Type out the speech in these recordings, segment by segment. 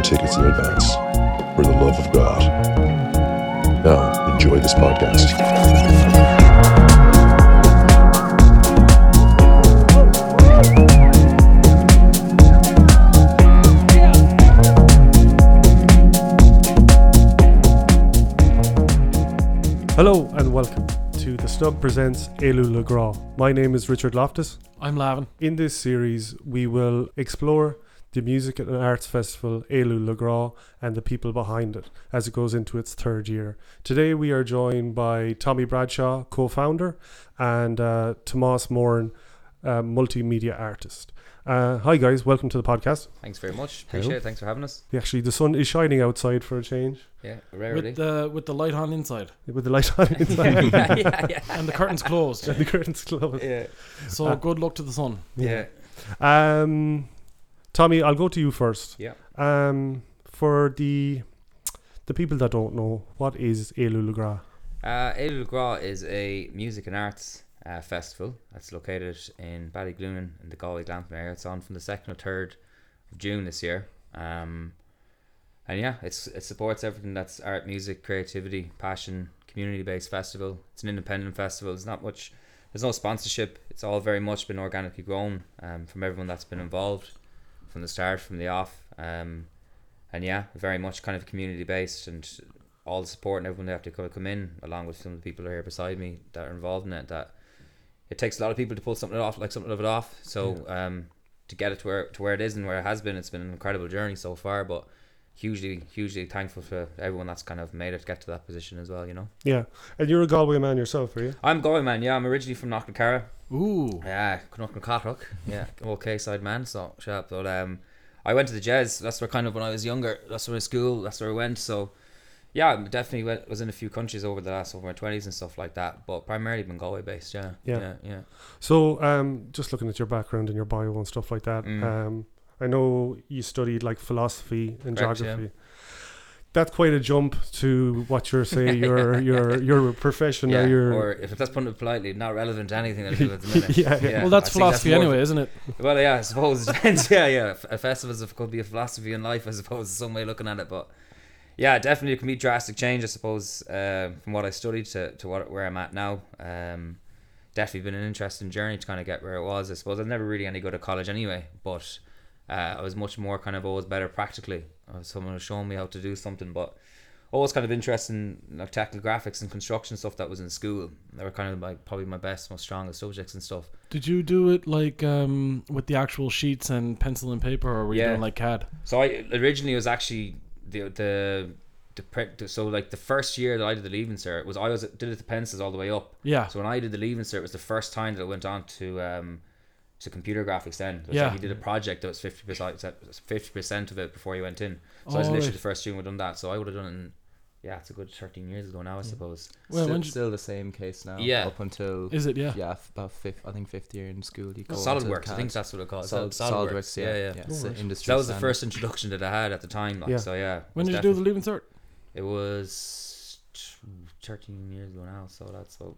your tickets in advance, for the love of God. Now, enjoy this podcast. Hello and welcome to the Shnug Presents Éalú Le Grá. My name is Richard Loftus. I'm Lavin. In this series, we will explore the Music and Arts Festival Éalú Le Grá and the people behind it as it goes into its third year. Today, we are joined by Tommy Bradshaw, co founder, and uh, Tomás Moran, uh, multimedia artist. Uh, hi, guys. Welcome to the podcast. Thanks very much. Appreciate it. Thanks for having us. Yeah, Actually, the sun is shining outside for a change Yeah, rarely. With the with the light on inside with the light on inside yeah, yeah, yeah. and the curtains closed. and the curtains closed. yeah. So Uh, good luck to the sun. Yeah. Um, Tommy, I'll go to you first. Yeah. Um, for the the people that don't know, what is Éalú Le Grá? Uh, Éalú Le Grá is a music and arts uh, festival that's located in Ballyglunin in the Galway Glanton area. It's on from the 2nd or 3rd of June this year. Um, and yeah, it's it supports everything that's art, music, creativity, passion, community based festival. It's an independent festival. There's not much, there's no sponsorship. It's all very much been organically grown um, from everyone that's been involved from the start, from the off. Um, and yeah, very much kind of community based and all the support and everyone they have to co- come in along with some of the people who are here beside me that are involved in it that it takes a lot of people to pull something off like something of it off so um to get it to where to where it is and where it has been it's been an incredible journey so far but hugely hugely thankful for everyone that's kind of made it get to that position as well you know Yeah, and you're a Galway man yourself, are you? I'm Galway man yeah I'm originally from Knocknacarra Ooh. yeah, Knocknacarrock. Yeah, okay side man. So shut up. But um, I went to the Jazz. That's where kind of when I was younger. That's where I school. That's where I went. So yeah, I definitely went, was in a few countries over the last over my twenties and stuff like that. But primarily been Galway based. Yeah, Yeah. yeah, yeah. So, um, just looking at your background and your bio and stuff like that, Mm. um, I know you studied like philosophy and Correct, yeah. geography. That's quite a jump to what you're saying. Your your your profession yeah. or your Or if that's putting it politely, not relevant to anything I do at the minute. Yeah, yeah. Well, that's I philosophy more of- anyway, isn't it? Well, yeah, I suppose it depends. yeah, yeah. A festival is- could be a philosophy in life, I suppose, is some way of looking at it. But yeah, definitely it can be drastic change, I suppose, uh, from what I studied to, to what where I'm at now. Um, definitely been an interesting journey to kind of get where it was. I suppose I was never really any good at college anyway, but uh, I was much more kind of always better practically. Someone was showing me how to do something, but always kind of interested in like technical graphics and construction stuff that was in school. They were kind of like probably my best, most strongest subjects and stuff. Did you do it like um with the actual sheets and pencil and paper, or were you Yeah. doing like CAD? So I originally was actually the the the, pre- so like the first year that I did the leaving cert was I was did it the pencils all the way up. Yeah. So when I did the leaving cert, it was the first time that I went on to um to computer graphics. Then it was Yeah. like you did a project that was fifty percent fifty percent of it before he went in. So I was Oh, literally right. the first student who done that. So I would have done it. In, yeah, it's a good thirteen years ago now, I mm. suppose. Well, still, when still the same case now. Yeah. Up until Is it? Yeah. yeah, about fifth. I think fifth year in school. You go SolidWorks, into I think that's what it called. Solid, Solid, SolidWorks. Yeah, yeah. yeah. it's Oh, right. industry So that was the first introduction that I had at the time. Like, Yeah. So yeah. When did you do the definitely- leaving cert? It was t- 13 years ago now, so that's about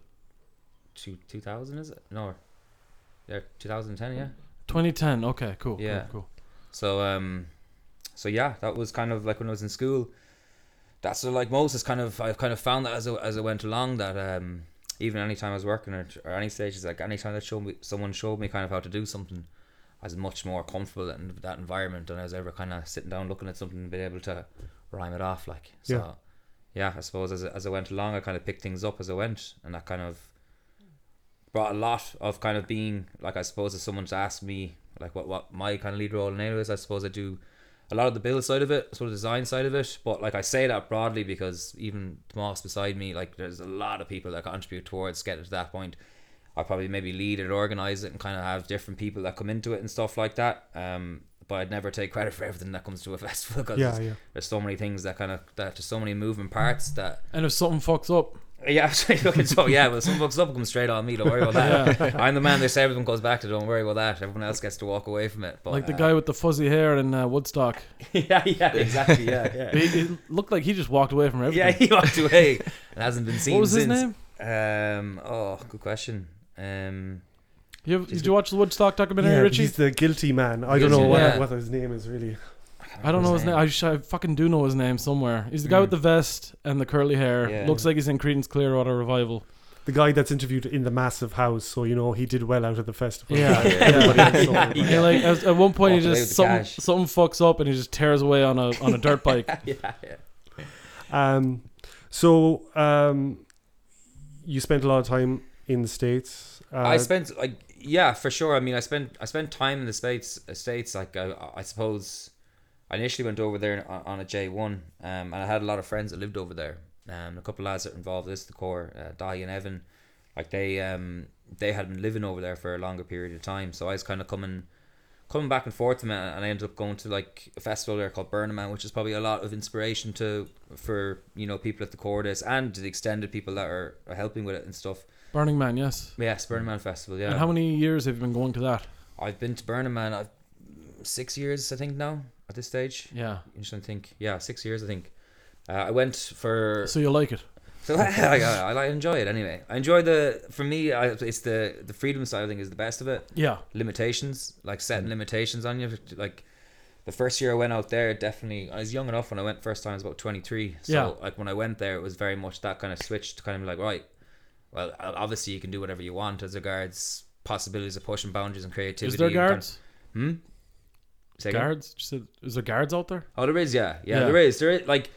two, 2000, is it? No, yeah, 2010, yeah. 2010. Okay. Cool. Yeah. Cool. cool. So, um, so yeah, that was kind of like when I was in school. That's sort of like Moses kind of, I've kind of found that as I, as I went along that, um, even anytime I was working or, or any stages, like anytime that showed me, someone showed me kind of how to do something, I was much more comfortable in that environment than I was ever kind of sitting down looking at something and being able to rhyme it off. Like, so Yeah. yeah, I suppose as, I- as I went along, I kind of picked things up as I went, and that kind of brought a lot of kind of being like I suppose if someone's asked me like what what my kind of lead role in it is, I suppose I do a lot of the build side of it, sort of design side of it. But like I say that broadly because even Tomás beside me, like there's a lot of people that contribute towards getting to that point. I probably maybe lead it, organize it, and kind of have different people that come into it and stuff like that. Um, but I'd never take credit for everything that comes to a festival because Yeah, there's, yeah. there's so many things that kind of that there's so many moving parts that And if something fucks up, yeah, so looking so yeah, well, some books up comes straight on me. Don't worry about that. I'm the man they say everyone goes back to. Don't worry about that. Everyone else gets to walk away from it. But, like the uh, guy with the fuzzy hair in uh, Woodstock, yeah, yeah, exactly. Yeah, yeah. he, he looked like he just walked away from everything. Yeah, he walked away and hasn't been seen what was his name? Um, oh, good question. Um, You have, did you watch the Woodstock documentary, yeah, Richie? he's the guilty man. I don't know what, man. what his name is really. I don't know his name. I, sh- I fucking do know his name somewhere. He's the guy Mm. with the vest and the curly hair. Yeah. Looks like he's in Creedence Clearwater Revival. The guy that's interviewed in the massive house, so you know he did well out of the festival. Yeah, Everybody yeah. else saw it. Yeah, like at, at one point he Walked away just the something, cash. something fucks up and he just tears away on a on a dirt bike. yeah, yeah. Um, so um, you spent a lot of time in the states. Uh, I spent like yeah for sure. I mean, I spent I spent time in the states. uh, States like I, I suppose I initially went over there on, on a J one, um, and I had a lot of friends that lived over there. Um, a couple of lads that involved this the core, uh, Di and Evan, like they um they had been living over there for a longer period of time. So I was kind of coming coming back and forth and I ended up going to like a festival there called Burning Man, which is probably a lot of inspiration to for you know people at the core this and the extended people that are, are helping with it and stuff. Burning Man, yes. Yes, Burning Man Festival. Yeah. And how many years have you been going to that? I've been to Burning Man. I've six years, I think now at this stage. Yeah. I'm trying to think. Yeah, six years, I think. Uh, I went for So you like it? so I, I, I enjoy it anyway. I enjoy the for me. I, it's the the freedom side. I think is the best of it. Yeah. Limitations, like setting limitations on you. Like the first year I went out there, definitely I was young enough when I went first time. I was about twenty three. So Yeah. like when I went there, it was very much that kind of switch to kind of like right. Well, obviously you can do whatever you want as regards possibilities of pushing boundaries and creativity. Is there and kind- guards? Hmm. Say? Guards? Said- Is there guards out there? Oh, there is, yeah, yeah, Yeah. there is. There is like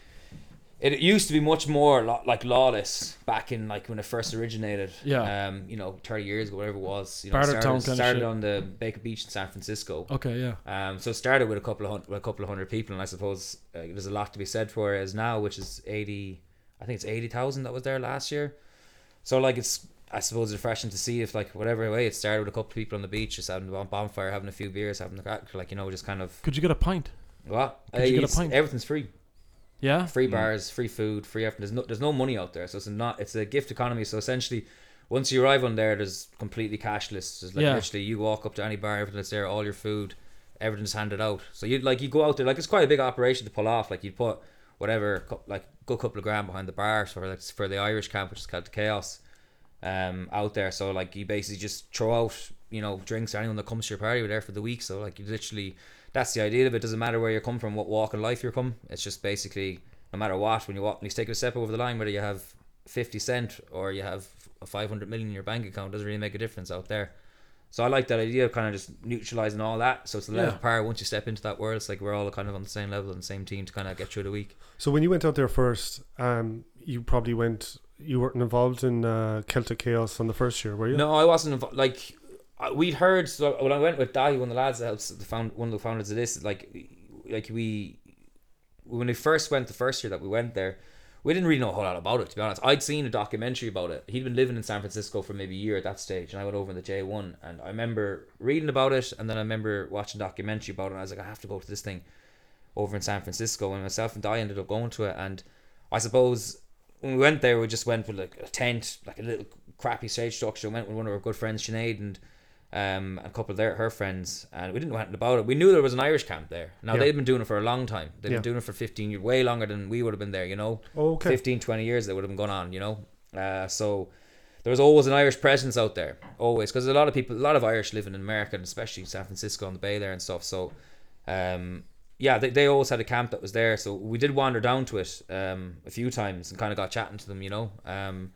it used to be much more like lawless back in like when it first originated. Yeah. Um, you know, thirty years ago, whatever it was. You know, Bartertown started, kinda started shit. on the Baker Beach in San Francisco. Okay, yeah. Um, so it started with a couple of hun- with a couple of hundred people, and I suppose uh, there's a lot to be said for it as now, which is eighty. I think it's eighty thousand that was there last year. So like it's. I suppose it's refreshing to see if like whatever way it started with a couple of people on the beach, just having a bonfire, having a few beers, having a crack, like you know, just kind of Could you get a pint? what? Could you uh, get a it's- pint? Everything's free Yeah. free mm. bars, free food, free everything. There's no there's no money out there, so it's not it's a gift economy. So essentially, once you arrive on there, there's completely cashless. There's like Yeah. literally you walk up to any bar, everything that's there, all your food, everything's handed out. So you like you go out there like it's quite a big operation to pull off. Like you'd put whatever cou- like good couple of grand behind the bar for like for the Irish camp, which is called the Chaos, um out there. So like you basically just throw out you know drinks to anyone that comes to your party. We're there for the week, so like you literally that's the idea of it. Doesn't matter where you come from, what walk in life you're from. It's just basically no matter what, when you walk, when you take a step over the line, whether you have fifty cent or you have a five hundred million in your bank account, doesn't really make a difference out there. So I like that idea of kind of just neutralizing all that. So it's a level Yeah. power. Once you step into that world, it's like we're all kind of on the same level and the same team to kind of get through the week. So when you went out there first, um, you probably went. You weren't involved in uh, Celtic Chaos on the first year, were you? No, I wasn't like we'd heard. So when I went with Dahi, one of the lads that helps the found one of the founders of this, like like we when we first went the first year that we went there, we didn't really know a whole lot about it. To be honest, I'd seen a documentary about it. He'd been living in San Francisco for maybe a year at that stage, and I went over in the J one, and I remember reading about it, and then I remember watching a documentary about it. and I was like, I have to go to this thing over in San Francisco, and myself and Di ended up going to it, and I suppose when we went there, we just went with like a tent, like a little crappy stage structure. Went with one of our good friends, Sinead, and um, a couple of their her friends, and we didn't know anything about it. We knew there was an Irish camp there. Now Yeah. they'd been doing it for a long time. They'd Yeah. been doing it for fifteen years, way longer than we would have been there. You know, Oh, okay. 15, 20 years that would have been going on. You know, uh, so there was always an Irish presence out there, always, because a lot of people, a lot of Irish living in America, and especially San Francisco on the Bay there and stuff. So, um, yeah, they, they always had a camp that was there. So we did wander down to it um, a few times and kind of got chatting to them, you know. Um,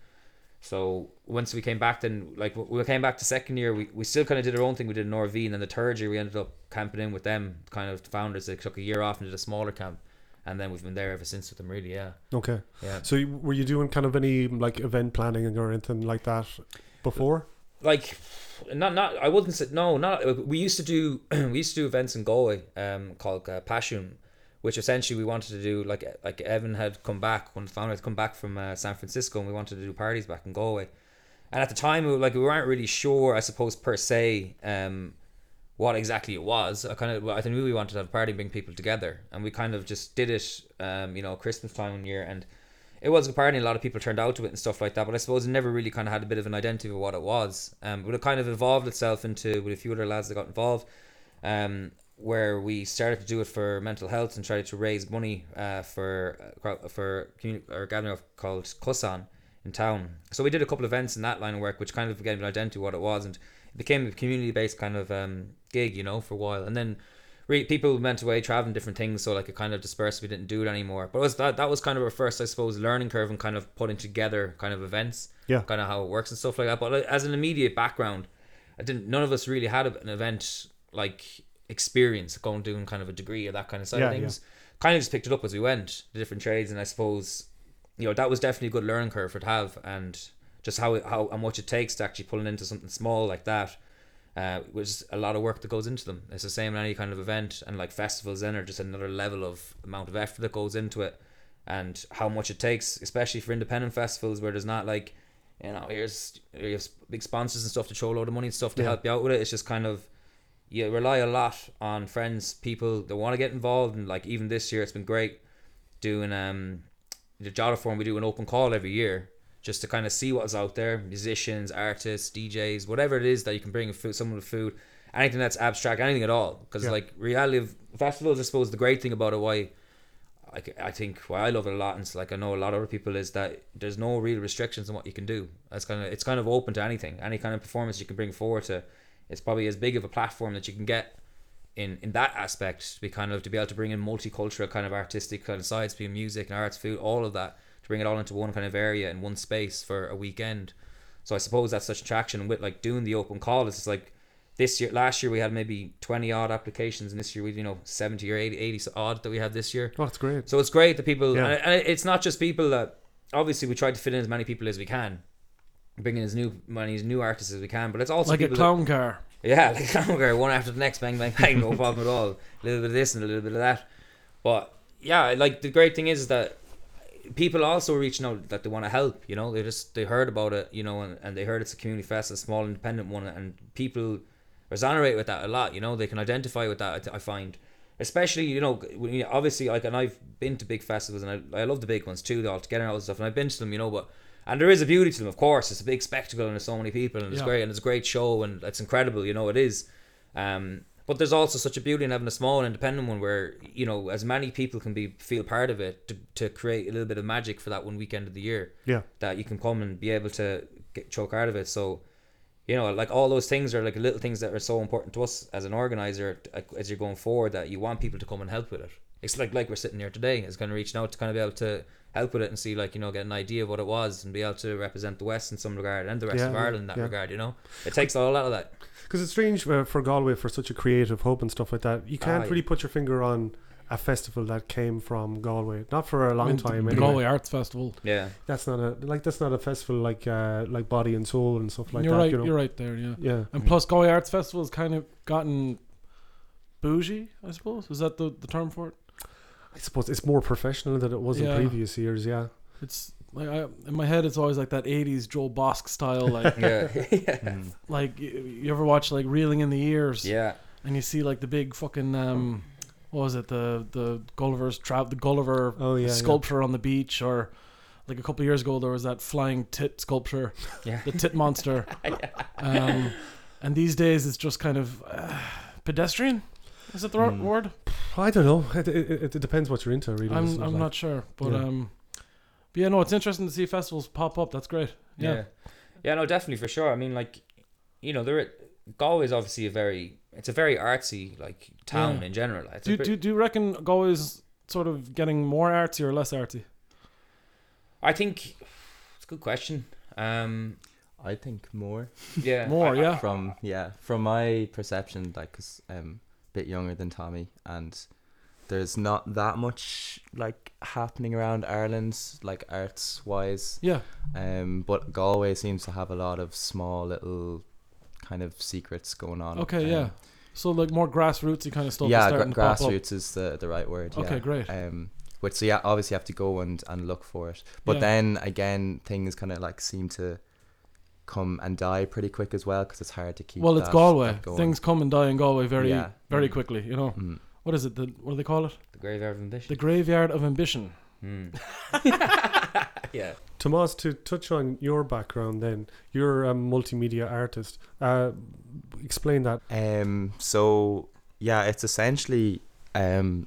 so once we came back, then like we came back to second year, we, we still kind of did our own thing. We did Norvine, and then the third year we ended up camping in with them, kind of the founders. They took a year off and did a smaller camp, and then we've been there ever since with them. Really, yeah, Okay. yeah. So were you doing kind of any like event planning or anything like that before? Like not not I wouldn't say no not we used to do we used to do events in Galway um called uh, Passion which essentially we wanted to do like like Evan had come back when the founder had come back from uh, San Francisco and we wanted to do parties back in Galway. And at the time we were, like we weren't really sure I suppose per se um what exactly it was. I kind of I knew we wanted to have a party and bring people together. And we kind of just did it um you know Christmas time one year and it was party a lot of people turned out to it and stuff like that but I suppose it never really kind of had a bit of an identity of what it was um, but it kind of evolved itself into with a few other lads that got involved um, where we started to do it for mental health and tried to raise money uh, for uh, for community or gathering called Kusan in town. So we did a couple of events in that line of work, which kind of gave an identity what it was, and it became a community based kind of um, gig, you know, for a while. And then re- people went away traveling different things, so like it kind of dispersed. We didn't do it anymore. But it was that that was kind of our first, I suppose, learning curve and kind of putting together kind of events, Yeah. kind of how it works and stuff like that. But as an immediate background, I didn't. None of us really had a- an event like experience going doing kind of a degree or that kind of side of Yeah, things. Kind of just picked it up as we went, the different trades, and I suppose you know that was definitely a good learning curve for to have, and just how it, how and what it takes to actually pull it into something small like that. Uh, was a lot of work that goes into them. It's the same in any kind of event, and like festivals then are just another level of amount of effort that goes into it, and how much it takes, especially for independent festivals where there's not like, you know, here's here's big sponsors and stuff to throw a load of money and stuff to Yeah. help you out with it. It's just kind of you rely a lot on friends, people that want to get involved, and like even this year, it's been great doing um the JotForm. We do an open call every year just to kind of see what's out there, musicians, artists, DJs, whatever it is that you can bring food, someone with food, anything that's abstract, anything at all. Because Yeah. like reality of festivals, I suppose the great thing about it, why I, I think why I love it a lot, and it's like I know a lot of other people is that there's no real restrictions on what you can do. It's kind of it's kind of open to anything, any kind of performance you can bring forward to. It's probably as big of a platform that you can get in in that aspect to be kind of to be able to bring in multicultural kind of artistic kind of sides, being music and arts, food, all of that bring it all into one kind of area in one space for a weekend. So I suppose that's such attraction with like doing the open call. It's just like this year, last year we had maybe twenty odd applications, and this year we you know seventy or 80, 80 odd that we have this year. Oh, that's great. So it's great that people, Yeah. and it's not just people that obviously we try to fit in as many people as we can, bring in as new many as new artists as we can, but it's also like a people that- clown car. yeah, like clown car, one after the next, bang, bang, bang, no problem at all. A little bit of this and a little bit of that. But yeah, like the great thing is that people also reaching out that they want to help, you know, they just, they heard about it, you know, and, and they heard it's a community fest, a small independent one, and people resonate with that a lot, you know, they can identify with that, I, I find. Especially, you know, obviously, like, and I've been to big festivals and I, I love the big ones too, they're all together and all this stuff, and I've been to them, you know, but and there is a beauty to them, of course. It's a big spectacle and there's so many people and it's Yeah. great and it's a great show and it's incredible, you know, it is. Um, but there's also such a beauty in having a small independent one where you know as many people can be feel part of it to, to create a little bit of magic for that one weekend of the year Yeah. that you can come and be able to get choke out of it. So, you know, like all those things are like little things that are so important to us as an organizer as you're going forward that you want people to come and help with it. It's like like we're sitting here today. It's kind of reaching out to kind of be able to help with it and see like you know get an idea of what it was and be able to represent the West in some regard and the rest Yeah, of Ireland in that yeah. regard. You know, it takes a lot of that. Because it's strange uh, for Galway for such a creative hub and stuff like that. You can't Ah, yeah. really put your finger on a festival that came from Galway. Not for a long I mean, time. the Anyway. Galway Arts Festival. Yeah, That's not a like that's not a festival like uh like Body and Soul and stuff like you're that. right. you know? You're right there. Yeah. Yeah. And plus, Galway Arts Festival has kind of gotten bougie. I suppose is that the, the term for it? I suppose it's more professional than it was Yeah. in previous years. Yeah. It's like I, in my head, it's always like that '80s joel Bosk style. Like, yeah, yeah. Mm. like you, you ever watch like Reeling in the Years? yeah. And you see like the big fucking um, what was it? The the Gulliver's trap, the Gulliver Oh yeah. yeah. sculpture on the beach, or like a couple of years ago there was that flying tit sculpture, Yeah. the tit monster. um, and these days it's just kind of uh, pedestrian. Is it the right Hmm. word? I don't know. It, it, it depends what you're into, really. I'm isn't? I'm Like- not sure, but Yeah. um, but yeah, no, it's interesting to see festivals pop up. That's great. Yeah, Yeah. yeah, no, definitely for sure. I mean, like, you know, there Galway is obviously a very it's a very artsy like town Yeah. in general. It's a Do, bit- do do you reckon Galway's sort of getting more artsy or less artsy? I think it's a good question. Um, I think more yeah, More, I- I- yeah. from yeah from my perception, like cause um bit younger than Tommy, and there's not that much like happening around Ireland, like arts wise. Yeah, Um, but Galway seems to have a lot of small little kind of secrets going on. Okay, um, yeah. so like more grassrootsy kind of stuff. yeah, gra- to pop up. grassroots is the the right word. Okay, yeah. great. Um, which so yeah, obviously you have to go and and look for it. But Yeah. then again, things kind of like seem to come and die pretty quick as well because it's hard to keep. Well, it's that- Galway. that. Things come and die in Galway very, Yeah. very Mm. quickly. You know Mm. What is it? The what do they call it? the graveyard of ambition. The graveyard of ambition. Hmm. yeah, Tomás, to touch on your background, then you're a multimedia artist. Uh, explain that. Um. So yeah, it's essentially um,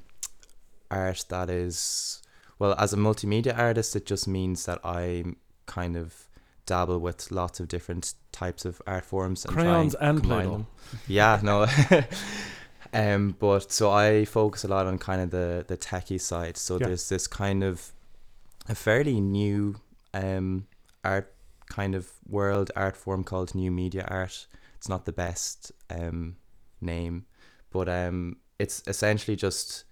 art that is well, as a multimedia artist, it just means that I'm kind of dabble with lots of different types of art forms and Crayons and combine Play-Doh. them. Yeah, no. um, but so I focus a lot on kind of the the techie side. So Yeah. there's this kind of a fairly new um art kind of world art form called new media art. It's not the best um name, but um it's essentially just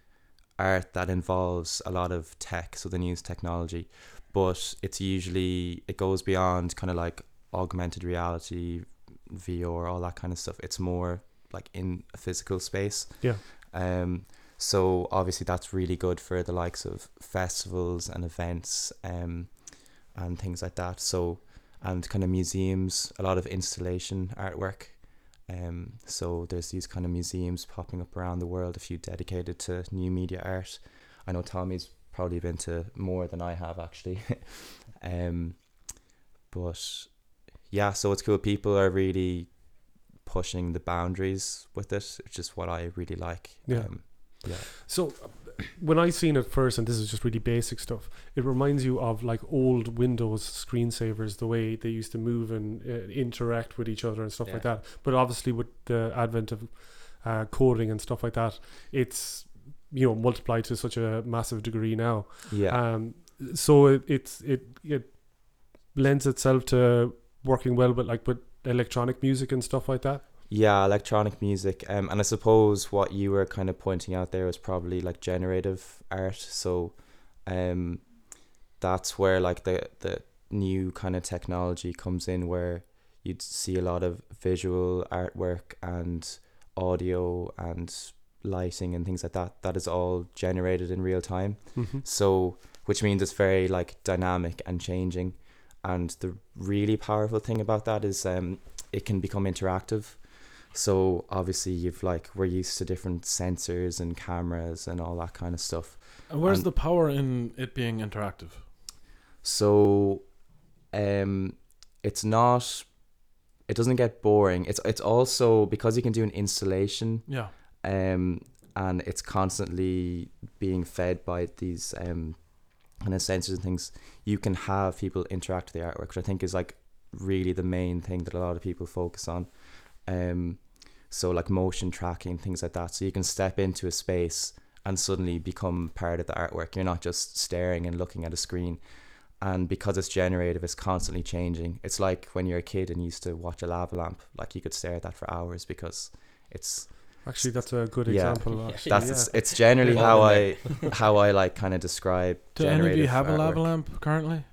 art that involves a lot of tech, so the news technology, but it's usually it goes beyond kind of like augmented reality, VR, all that kind of stuff. It's more like in a physical space. Yeah. Um. So obviously that's really good for the likes of festivals and events, um, and things like that. So, and kind of museums, a lot of installation artwork. Um, so there's these kind of museums popping up around the world, a few dedicated to new media art. I know Tommy's probably been to more than I have actually. um, but yeah, so it's cool. People are really pushing the boundaries with it, which is what I really like. Yeah. Um, yeah. So when I seen it first, and this is just really basic stuff, it reminds you of like old Windows screensavers, the way they used to move and uh, interact with each other and stuff like that. But obviously, with the advent of uh, coding and stuff like that, it's you know multiplied to such a massive degree now. Yeah. Um, so it it's it it lends itself to working well with like with electronic music and stuff like that. Yeah, electronic music. Um, and I suppose what you were kind of pointing out there was probably like generative art. So, um, that's where like the the new kind of technology comes in, where you'd see a lot of visual artwork and audio and lighting and things like that. That is all generated in real time. Mm-hmm. So, which means it's very like dynamic and changing. And the really powerful thing about that is um, it can become interactive. So obviously you've like we're used to different sensors and cameras and all that kind of stuff. And where's And- the power in it being interactive? So, um, it's not. It doesn't get boring. It's it's also because you can do an installation Yeah. um, and it's constantly being fed by these um, kind of sensors and things. You can have people interact with the artwork, which I think is like really the main thing that a lot of people focus on. Um, so like motion tracking things like that. So you can step into a space and suddenly become part of the artwork. You're not just staring and looking at a screen. And because it's generative, it's constantly changing. It's like when you're a kid and you used to watch a lava lamp. Like you could stare at that for hours because it's Actually, that's a good Yeah. example. Actually, that's yeah. it's, it's generally how I how I like kind of describe. Do any of you generative have a lava lamp currently?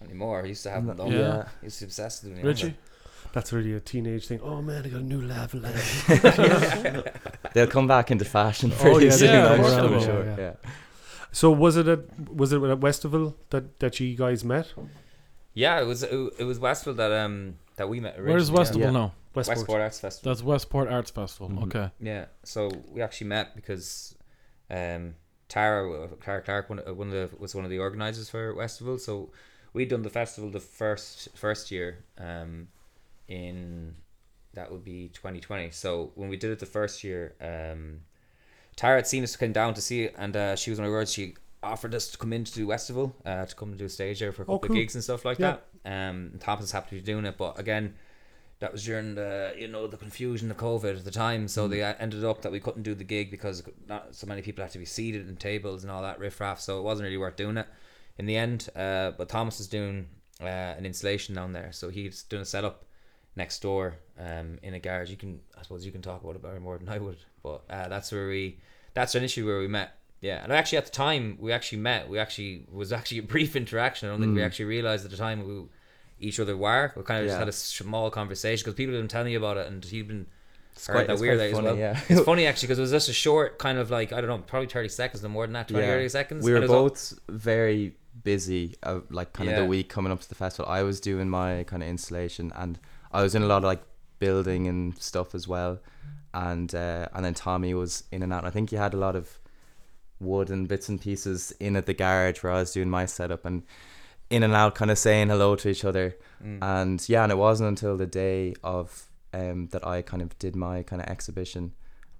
Not anymore. I used to have them. No- though. Yeah. I used to be obsessed with them. Richie? That's really a teenage thing. Oh man, I got a new lava lamp. They'll come back into fashion Oh, pretty yeah, soon. yeah, I'm sure. they will. sure, Yeah, yeah. so was it at was it at Westival that that you guys met? Yeah, it was it, it was Westival that um that we met. Where's originally, Westival Yeah. now? Westport. Westport Arts Festival. That's Westport Arts Festival. Mhm. Okay. Yeah, so we actually met because um, Tara Tara Clark one, uh, one of the, was one of the organizers for Westival. So we'd done the festival the first first year um, in that would be 2020. So when we did it the first year, um, Tara had seen us come down to see it, and uh, she was on of the words she offered us to come in to do Westival, uh, to come and do a stage there for a Oh, couple cool. of gigs and stuff like Yeah. that. Um, Thompson's happy to be doing it, but again, that was during the you know the confusion of COVID at the time. So they uh, ended up that we couldn't do the gig because not so many people had to be seated in tables and all that riffraff. So it wasn't really worth doing it in the end. Uh, but Thomas is doing uh, an installation down there, so he's doing a setup next door um, in a garage. You can I suppose you can talk about it better more than I would, but uh, that's where we that's an issue where we met. Yeah, and actually at the time we actually met. We actually was actually a brief interaction. I don't think we Mm. actually realized at the time who each other were. We kind of just had a small conversation because people had been telling you about it, and he'd been It's heard quite, that weird quite as funny, well. yeah. It's funny actually because it was just a short kind of like I don't know, probably thirty seconds, no more than that, 20, Yeah. 30 seconds. we were was all- both very busy uh, like kind of the week coming up to the festival i was doing my kind of installation and i was in a lot of like building and stuff as well and uh, and then tommy was in and out i think he had a lot of wood and bits and pieces in at the garage where i was doing my setup and in and out kind of saying hello to each other Mm. and yeah and it wasn't until the day of um that i kind of did my kind of exhibition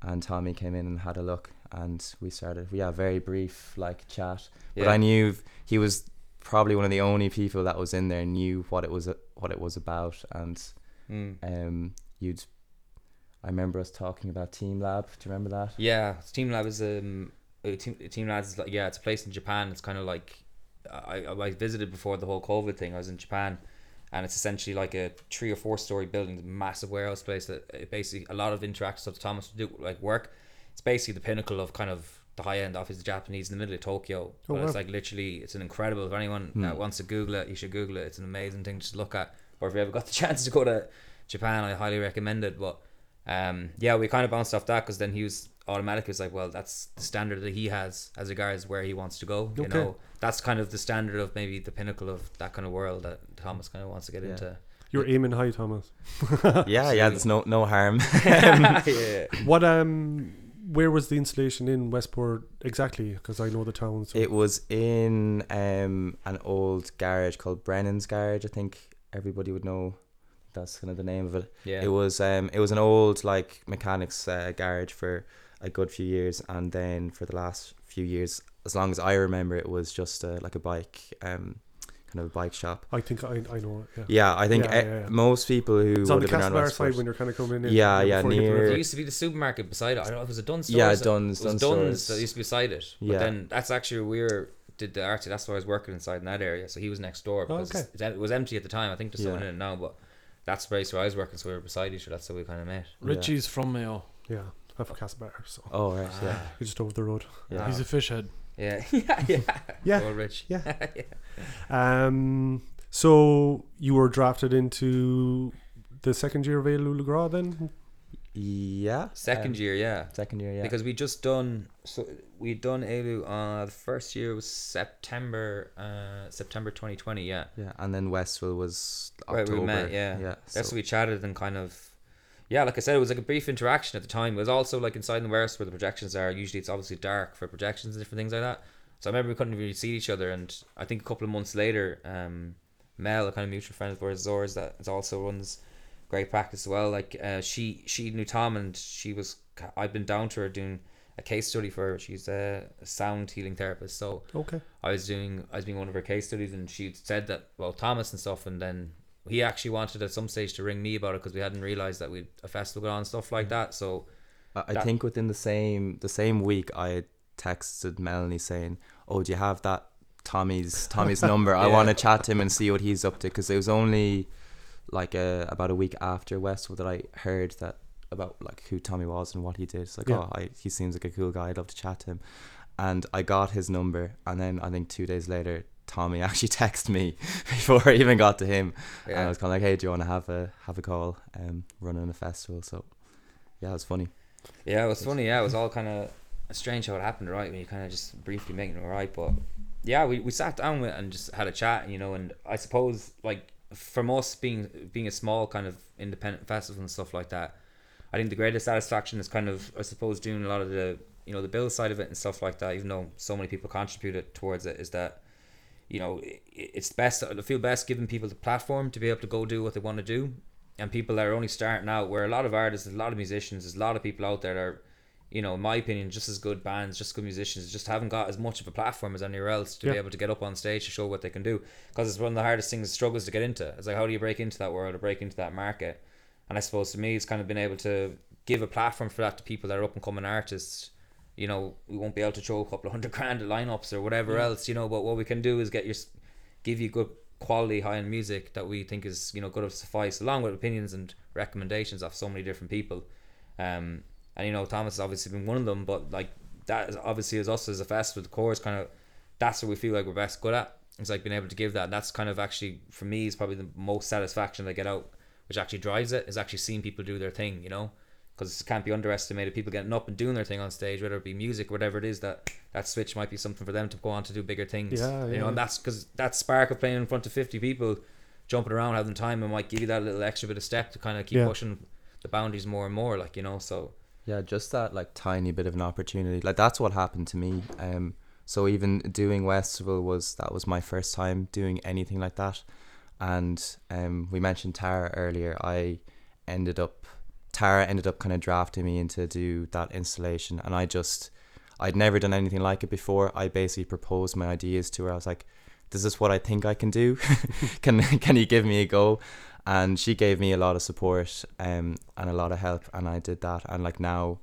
and tommy came in and had a look and we started yeah very brief like chat but i knew he was probably one of the only people that was in there knew what it was what it was about, and Mm. um, you'd. I remember us talking about teamLab. Do you remember that? Yeah, teamLab is um, Uh, Team Team Labs is like yeah, it's a place in Japan. It's kind of like I I visited before the whole COVID thing. I was in Japan, and it's essentially like a three or four story building, massive warehouse place that it basically a lot of interactive stuff. Thomas to do like work. It's basically the pinnacle of kind of the high end office of Japanese in the middle of Tokyo. Oh, but it's like literally, it's an incredible. If anyone that hmm. wants to Google it, you should Google it. It's an amazing thing to look at. Or if you ever got the chance to go to Japan, I highly recommend it. But um, yeah, we kind of bounced off that because then he was automatically was like, well, that's the standard that he has as regards where he wants to go. You know, that's kind of the standard of maybe the pinnacle of that kind of world that Thomas kind of wants to get Yeah. into. You're aiming high, Thomas. yeah, yeah. There's no no harm. yeah. What um, where was the installation in Westport exactly? Because I know the town. So. It was in um, an old garage called Brennan's Garage. I think everybody would know. That's kind of the name of it. Yeah. It was um, it was an old like mechanics uh, garage for a good few years, and then for the last few years, as long as I remember, it was just uh, like a bike, um, kind of a bike shop. I think I, I know it. Yeah. Yeah, I think Yeah, eh, yeah, yeah. most people who It's on would the have been around Castlebar Westport. side when you're kind of coming in. Yeah, you yeah, before you get to the near- There used to be the supermarket beside it. I don't know if it was a Dunnes. Yeah, Stores. Dunnes, It was Dunnes Dunnes that used to be beside it. Yeah. But then that's actually where we were, did the art. That's why I was working inside in that area. So he was next door because okay. it was empty at the time. I think there's someone Yeah. in it now, but that's the place where I was working. So we were beside each other. That's how we kind of met. Yeah. Richie's from Mayo. Yeah, I'm from Castlebar, so Oh right, yeah, you're just over the road. yeah. He's a fish head. Yeah, yeah, yeah. Yeah. Old Rich. Yeah. Um, so you were drafted into the second year of Éalú Le Grá then? Yeah. Second um, year, yeah. Second year, yeah. Because we just done so we done Éalú uh the first year was September uh September 2020 yeah yeah, and then Westival was Right, October. we met, yeah. yeah. that's so- what we chatted and kind of yeah like I said it was like a brief interaction at the time it was also like inside the warehouse where the projections are usually it's obviously dark for projections and different things like that so I remember we couldn't really see each other and I think a couple of months later um Mel a kind of mutual friend of ours Zors that also runs great practice as well like uh, she she knew Tom and she was I'd been down to her doing a case study for her she's a sound healing therapist so Okay. I was doing I was doing one of her case studies and she said that well Thomas and stuff and then he actually wanted at some stage to ring me about it because we hadn't realized that we a festival going on and stuff like that so I I that- think within the same the same week, I texted Melanie saying, "Oh, do you have that Tommy's Tommy's number? I want to chat to him and see what he's up to." Because it was only like a, about a week after Westwood that I heard that about like who Tommy was and what he did. It's like, Yeah. oh, I, he seems like a cool guy. I'd love to chat to him. And I got his number, and then I think two days later, Tommy actually texted me before I even got to him. And I was kind of like, "Hey, do you want to have a have a call? Um, running a festival." So, yeah, it was funny. yeah it was funny yeah it was all kind of strange how it happened right when you kind of just briefly making it right but yeah we, we sat down with and just had a chat you know and I suppose like from us being being a small kind of independent festival and stuff like that I think the greatest satisfaction is kind of I suppose doing a lot of the you know the bill side of it and stuff like that even though so many people contributed towards it is that you know it's best I feel best giving people the platform to be able to go do what they want to do. And people that are only starting out where a lot of artists a lot of musicians there's a lot of people out there that are you know in my opinion just as good bands just good musicians just haven't got as much of a platform as anywhere else to Yeah. be able to get up on stage to show what they can do. Because it's one of the hardest things struggles to get into. It's like how do you break into that world or break into that market? And I suppose to me it's kind of been able to give a platform for that to people that are up and coming artists. You know we won't be able to throw a couple of hundred grand at lineups or whatever else you know but what we can do is get your give you good quality high end music that we think is you know going to suffice along with opinions and recommendations of so many different people. Um and you know Thomas has obviously been one of them but like that is obviously as us as a festival the core is kind of that's what we feel like we're best good at. It's like being able to give that. And that's kind of actually for me is probably the most satisfaction I get out which actually drives it is actually seeing people do their thing you know? Because it can't be underestimated. People getting up and doing their thing on stage whether it be music whatever it is that that switch might be something for them to go on to do bigger things. Yeah, you yeah. know and that's because that spark of playing in front of 50 people jumping around having time and might give you that little extra bit of step to kind of keep Yeah. pushing the boundaries more and more like you know? So Yeah, just that like tiny bit of an opportunity. Like that's what happened to me. Um, so even doing Westival was that was my first time doing anything like that, and um, we mentioned Tara earlier. I ended up Tara ended up kind of drafting me into do that installation, and I just I'd never done anything like it before. I basically proposed my ideas to her. I was like, "This "Is what I think I can do? can can you give me a go?" And she gave me a lot of support um, and a lot of help, and I did that. And like now,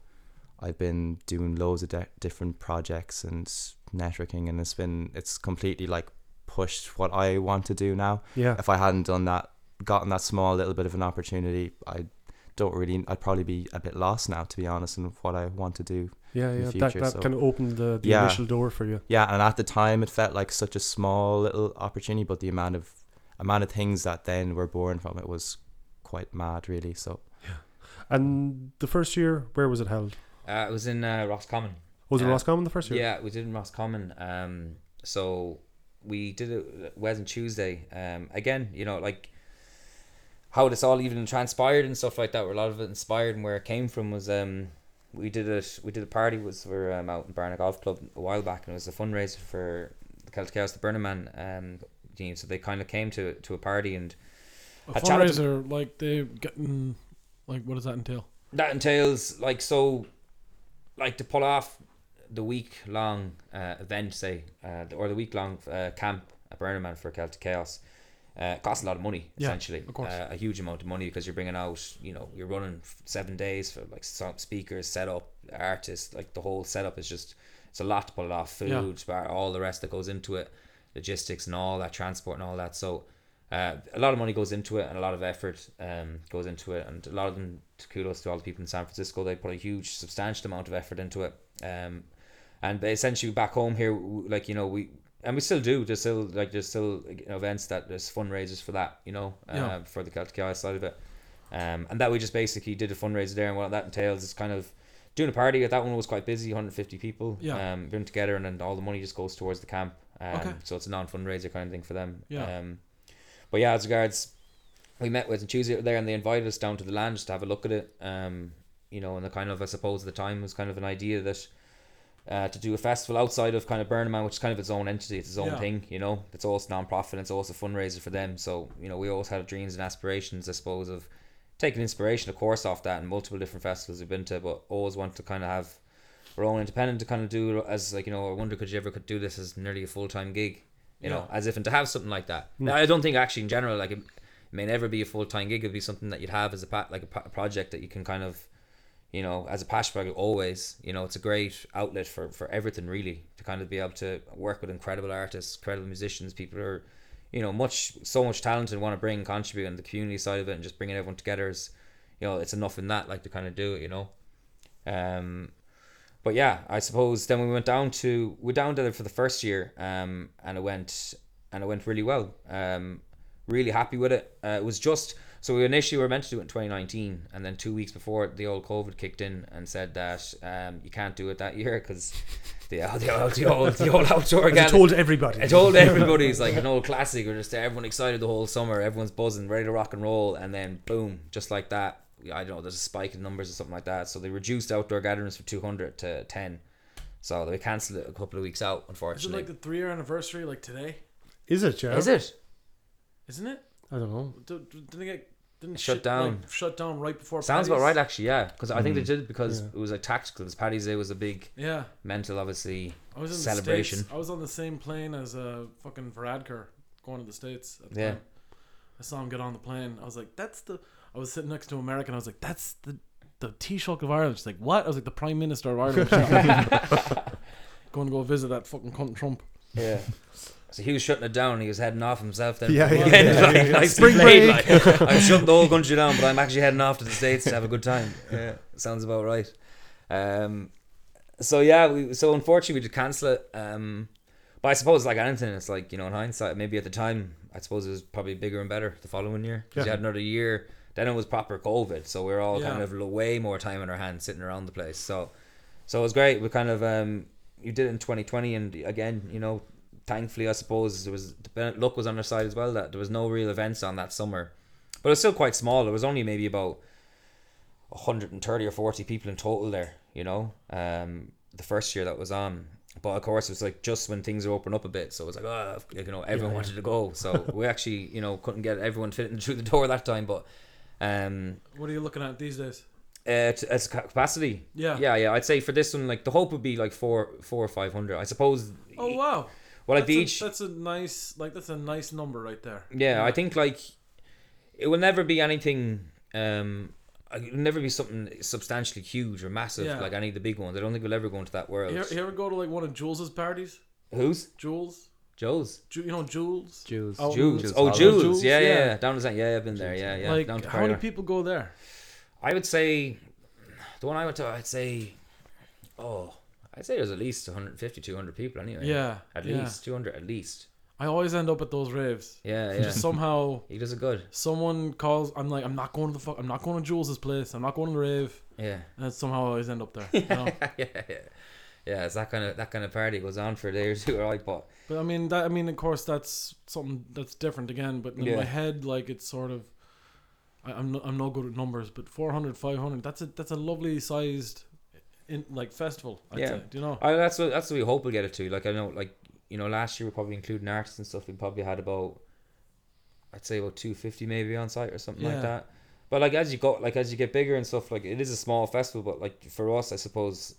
I've been doing loads of di- different projects and networking, and it's been it's completely like pushed what I want to do now. Yeah. If I hadn't done that, gotten that small little bit of an opportunity, I don't really. I'd probably be a bit lost now, to be honest, in what I want to do. Yeah, yeah. the that future, that so- kind of opened the, the Yeah. initial door for you. Yeah, and at the time, it felt like such a small little opportunity, but the amount of amount of things that then were born from it was quite mad, really. So yeah. And the first year, where was it held? Uh, it was in uh, Roscommon. Was it Uh, Roscommon the first year? Yeah, we did in Roscommon. Um, so we did it Wednesday and Tuesday. Um, again, you know, like how this all even transpired and stuff like that. Where a lot of it inspired and where it came from was um, we did it. We did a party was we were um, out in Barna Golf Club a while back, and it was a fundraiser for the Celtic Chaos, the Burning Man um, team. So they kind of came to to a party and A I chatted to- fundraiser, like they getting, like what does that entail? that entails like so like to pull off the week long uh, event say uh, or the week long uh, camp at Burning Man for Celtic Chaos uh, costs a lot of money Yeah, essentially of course. uh, a huge amount of money because you're bringing out you know you're running seven days for like speakers setup artists like the whole setup is just it's a lot to pull it off food Yeah. bar, all the rest that goes into it logistics and all that transport and all that. So uh, a lot of money goes into it and a lot of effort um, goes into it. And a lot of them kudos to all the people in San Francisco they put a huge substantial amount of effort into it. Um, and essentially back home here like you know we and we still do. There's still like there's still you know, events that there's fundraisers for that you know uh, Yeah. for the Celtic Chaos side of it. Um, and that we just basically did a fundraiser there. And what that entails is kind of doing a party. That one was quite busy 150 people Yeah. um, been together and then all the money just goes towards the camp um, Okay. so it's a non-fundraiser kind of thing for them Yeah. um, but yeah, as regards, we met with and Tuesday there, and they invited us down to the land just to have a look at it. Um, you know, and the kind of I suppose at the time was kind of an idea that uh, to do a festival outside of kind of Burning Man, which is kind of its own entity, it's its own Yeah. thing. You know, it's also non-profit, it's also a fundraiser for them. So you know, we always had dreams and aspirations, I suppose, of taking inspiration, of course, off that and multiple different festivals we've been to, but always want to kind of have our own independent to kind of do as like you know. I wonder could you ever could do this as nearly a full time gig, you know, as if and to have something like that. Now, I don't think actually in general like it, may never be a full time gig. It'd be something that you'd have as a pa- like a, pa- a project that you can kind of, you know, as a passion project. Always, you know, it's a great outlet for for everything really to kind of be able to work with incredible artists, incredible musicians, people who are, you know, much so much talent and want to bring contribute and the community side of it and just bringing everyone together is, you know, it's enough in that like to kind of do it, you know. Um, but yeah, I suppose then we went down to we down there for the first year, um, and it went and it went really well. Um, really happy with it. Uh, it was just so we initially were meant to do it in 2019, and then two weeks before the old COVID kicked in and said that um, you can't do it that year because the, the, old, the old the old outdoor I gathering. told everybody. I told everybody it's like an old classic. We're just everyone excited the whole summer. Everyone's buzzing, ready to rock and roll, and then boom, just like that. I don't know. There's a spike in numbers or something like that. So they reduced outdoor gatherings from 200 to 10. So they cancelled it a couple of weeks out, unfortunately. Is it like the three year anniversary, like today? Is it, yeah? Is it? Isn't it? I don't know. D- d- Didn't it get didn't Shut shit, down. Like, shut down right before. Sounds about right, actually. Yeah, because I think they Mm. did it because Yeah. it was like tactical. Because Paddy's Day was a big Yeah, mental, obviously. I was in Celebration. The States. I was on the same plane as uh, fucking Varadkar going to the states. At the Yeah. time. I saw him get on the plane. I was like, "That's the." I was sitting next to an American. I was like, "That's the the Taoiseach of Ireland." She's like, "What?" I was like, "The Prime Minister of Ireland." going to go visit that fucking cunt Trump. Yeah. So he was shutting it down. He was heading off himself then. Yeah, for the yeah, yeah, like, yeah, yeah. Spring break. like, I'm shutting the whole country down, but I'm actually heading off to the states to have a good time. Yeah, sounds about right. Um, so yeah, we so unfortunately we did cancel it. Um, but I suppose like anything, it's like you know in hindsight, maybe at the time, I suppose it was probably bigger and better the following year because Yeah. you had another year. Then it was proper COVID, so we are all kind of way more time in our hands sitting around the place. So, so it was great. We kind of um, you did it in 2020, and again, you know, thankfully, I suppose there was the luck was on our side as well that there was no real events on that summer, but it was still quite small. It was only maybe about 130 or 40 people in total there. You know, um, the first year that was on. But of course, it was like just when things were open up a bit, so it was like, oh, you know, everyone yeah. wanted to go. So we actually, you know, couldn't get everyone fitting through the door that time. But um, What are you looking at these days? uh, as capacity, Yeah. yeah, yeah, I'd say for this one, like the hope would be like four, four or five hundred. I suppose Oh wow. Well, like that's the a, each. that's a nice like that's a nice number right there. Yeah, I think like it will never be anything. Um, it will never be something substantially huge or massive Yeah. like any of the big ones. I don't think we'll ever go into that world. You, you ever go to like one of Jules's parties? Who's Jules, Joe's? Ju- you know Jules. Jules. Oh, Jules. Jules Oh, Holland. Jules. Jules, Yeah, yeah, yeah. yeah. Down the St. Yeah, I've been there. Yeah, yeah. like down to how many people go there? I would say the one I went to. I'd say, oh, I'd say there's at least 150, 200 people anyway. Yeah, At yeah. least 200 at least. I always end up at those raves. Yeah, yeah. Just somehow he does it good. someone calls. I'm like, I'm not going to the fuck. I'm not going to Jules's place. I'm not going to the rave. Yeah. And somehow I always end up there. You know? yeah, yeah. Yeah, it's that kind of that kind of party goes on for a day or two, right? But But I mean, that I mean, of course, that's something that's different again. But in Yeah. my head, like it's sort of, I, I'm no, I'm no good at numbers, but 400, 500, That's a that's a lovely sized, in like festival. I'd Yeah. say. Do you know? I, that's what that's what we hope we'll get it to. Like I know, like you know, last year we probably including artists and stuff. We probably had about, I'd say about two fifty maybe on site or something Yeah. like that. But like as you go, like as you get bigger and stuff, like it is a small festival. But like for us, I suppose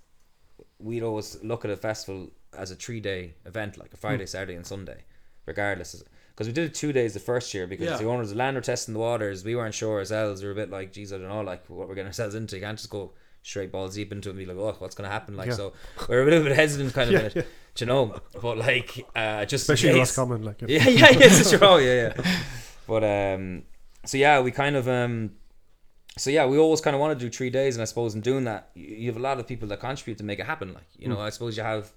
we'd always look at a festival as a three day event, like a Friday, Saturday, and Sunday, regardless. Because we did it two days the first year because Yeah. the owners of the land were testing the waters. We weren't sure ourselves. We were a bit like, geez, I don't know, like what we're getting ourselves into. You can't just go straight balls deep into it and be like, oh, what's going to happen? Like, Yeah. so we're a little bit hesitant kind of Yeah, in it, yeah. you know? But like, uh, just Especially case- like yeah, yeah, it's true. Yeah, yeah. But um, so yeah, we kind of um, so yeah, we always kind of want to do three days, and I suppose in doing that, you, have a lot of people that contribute to make it happen. Like, you know, I suppose you have.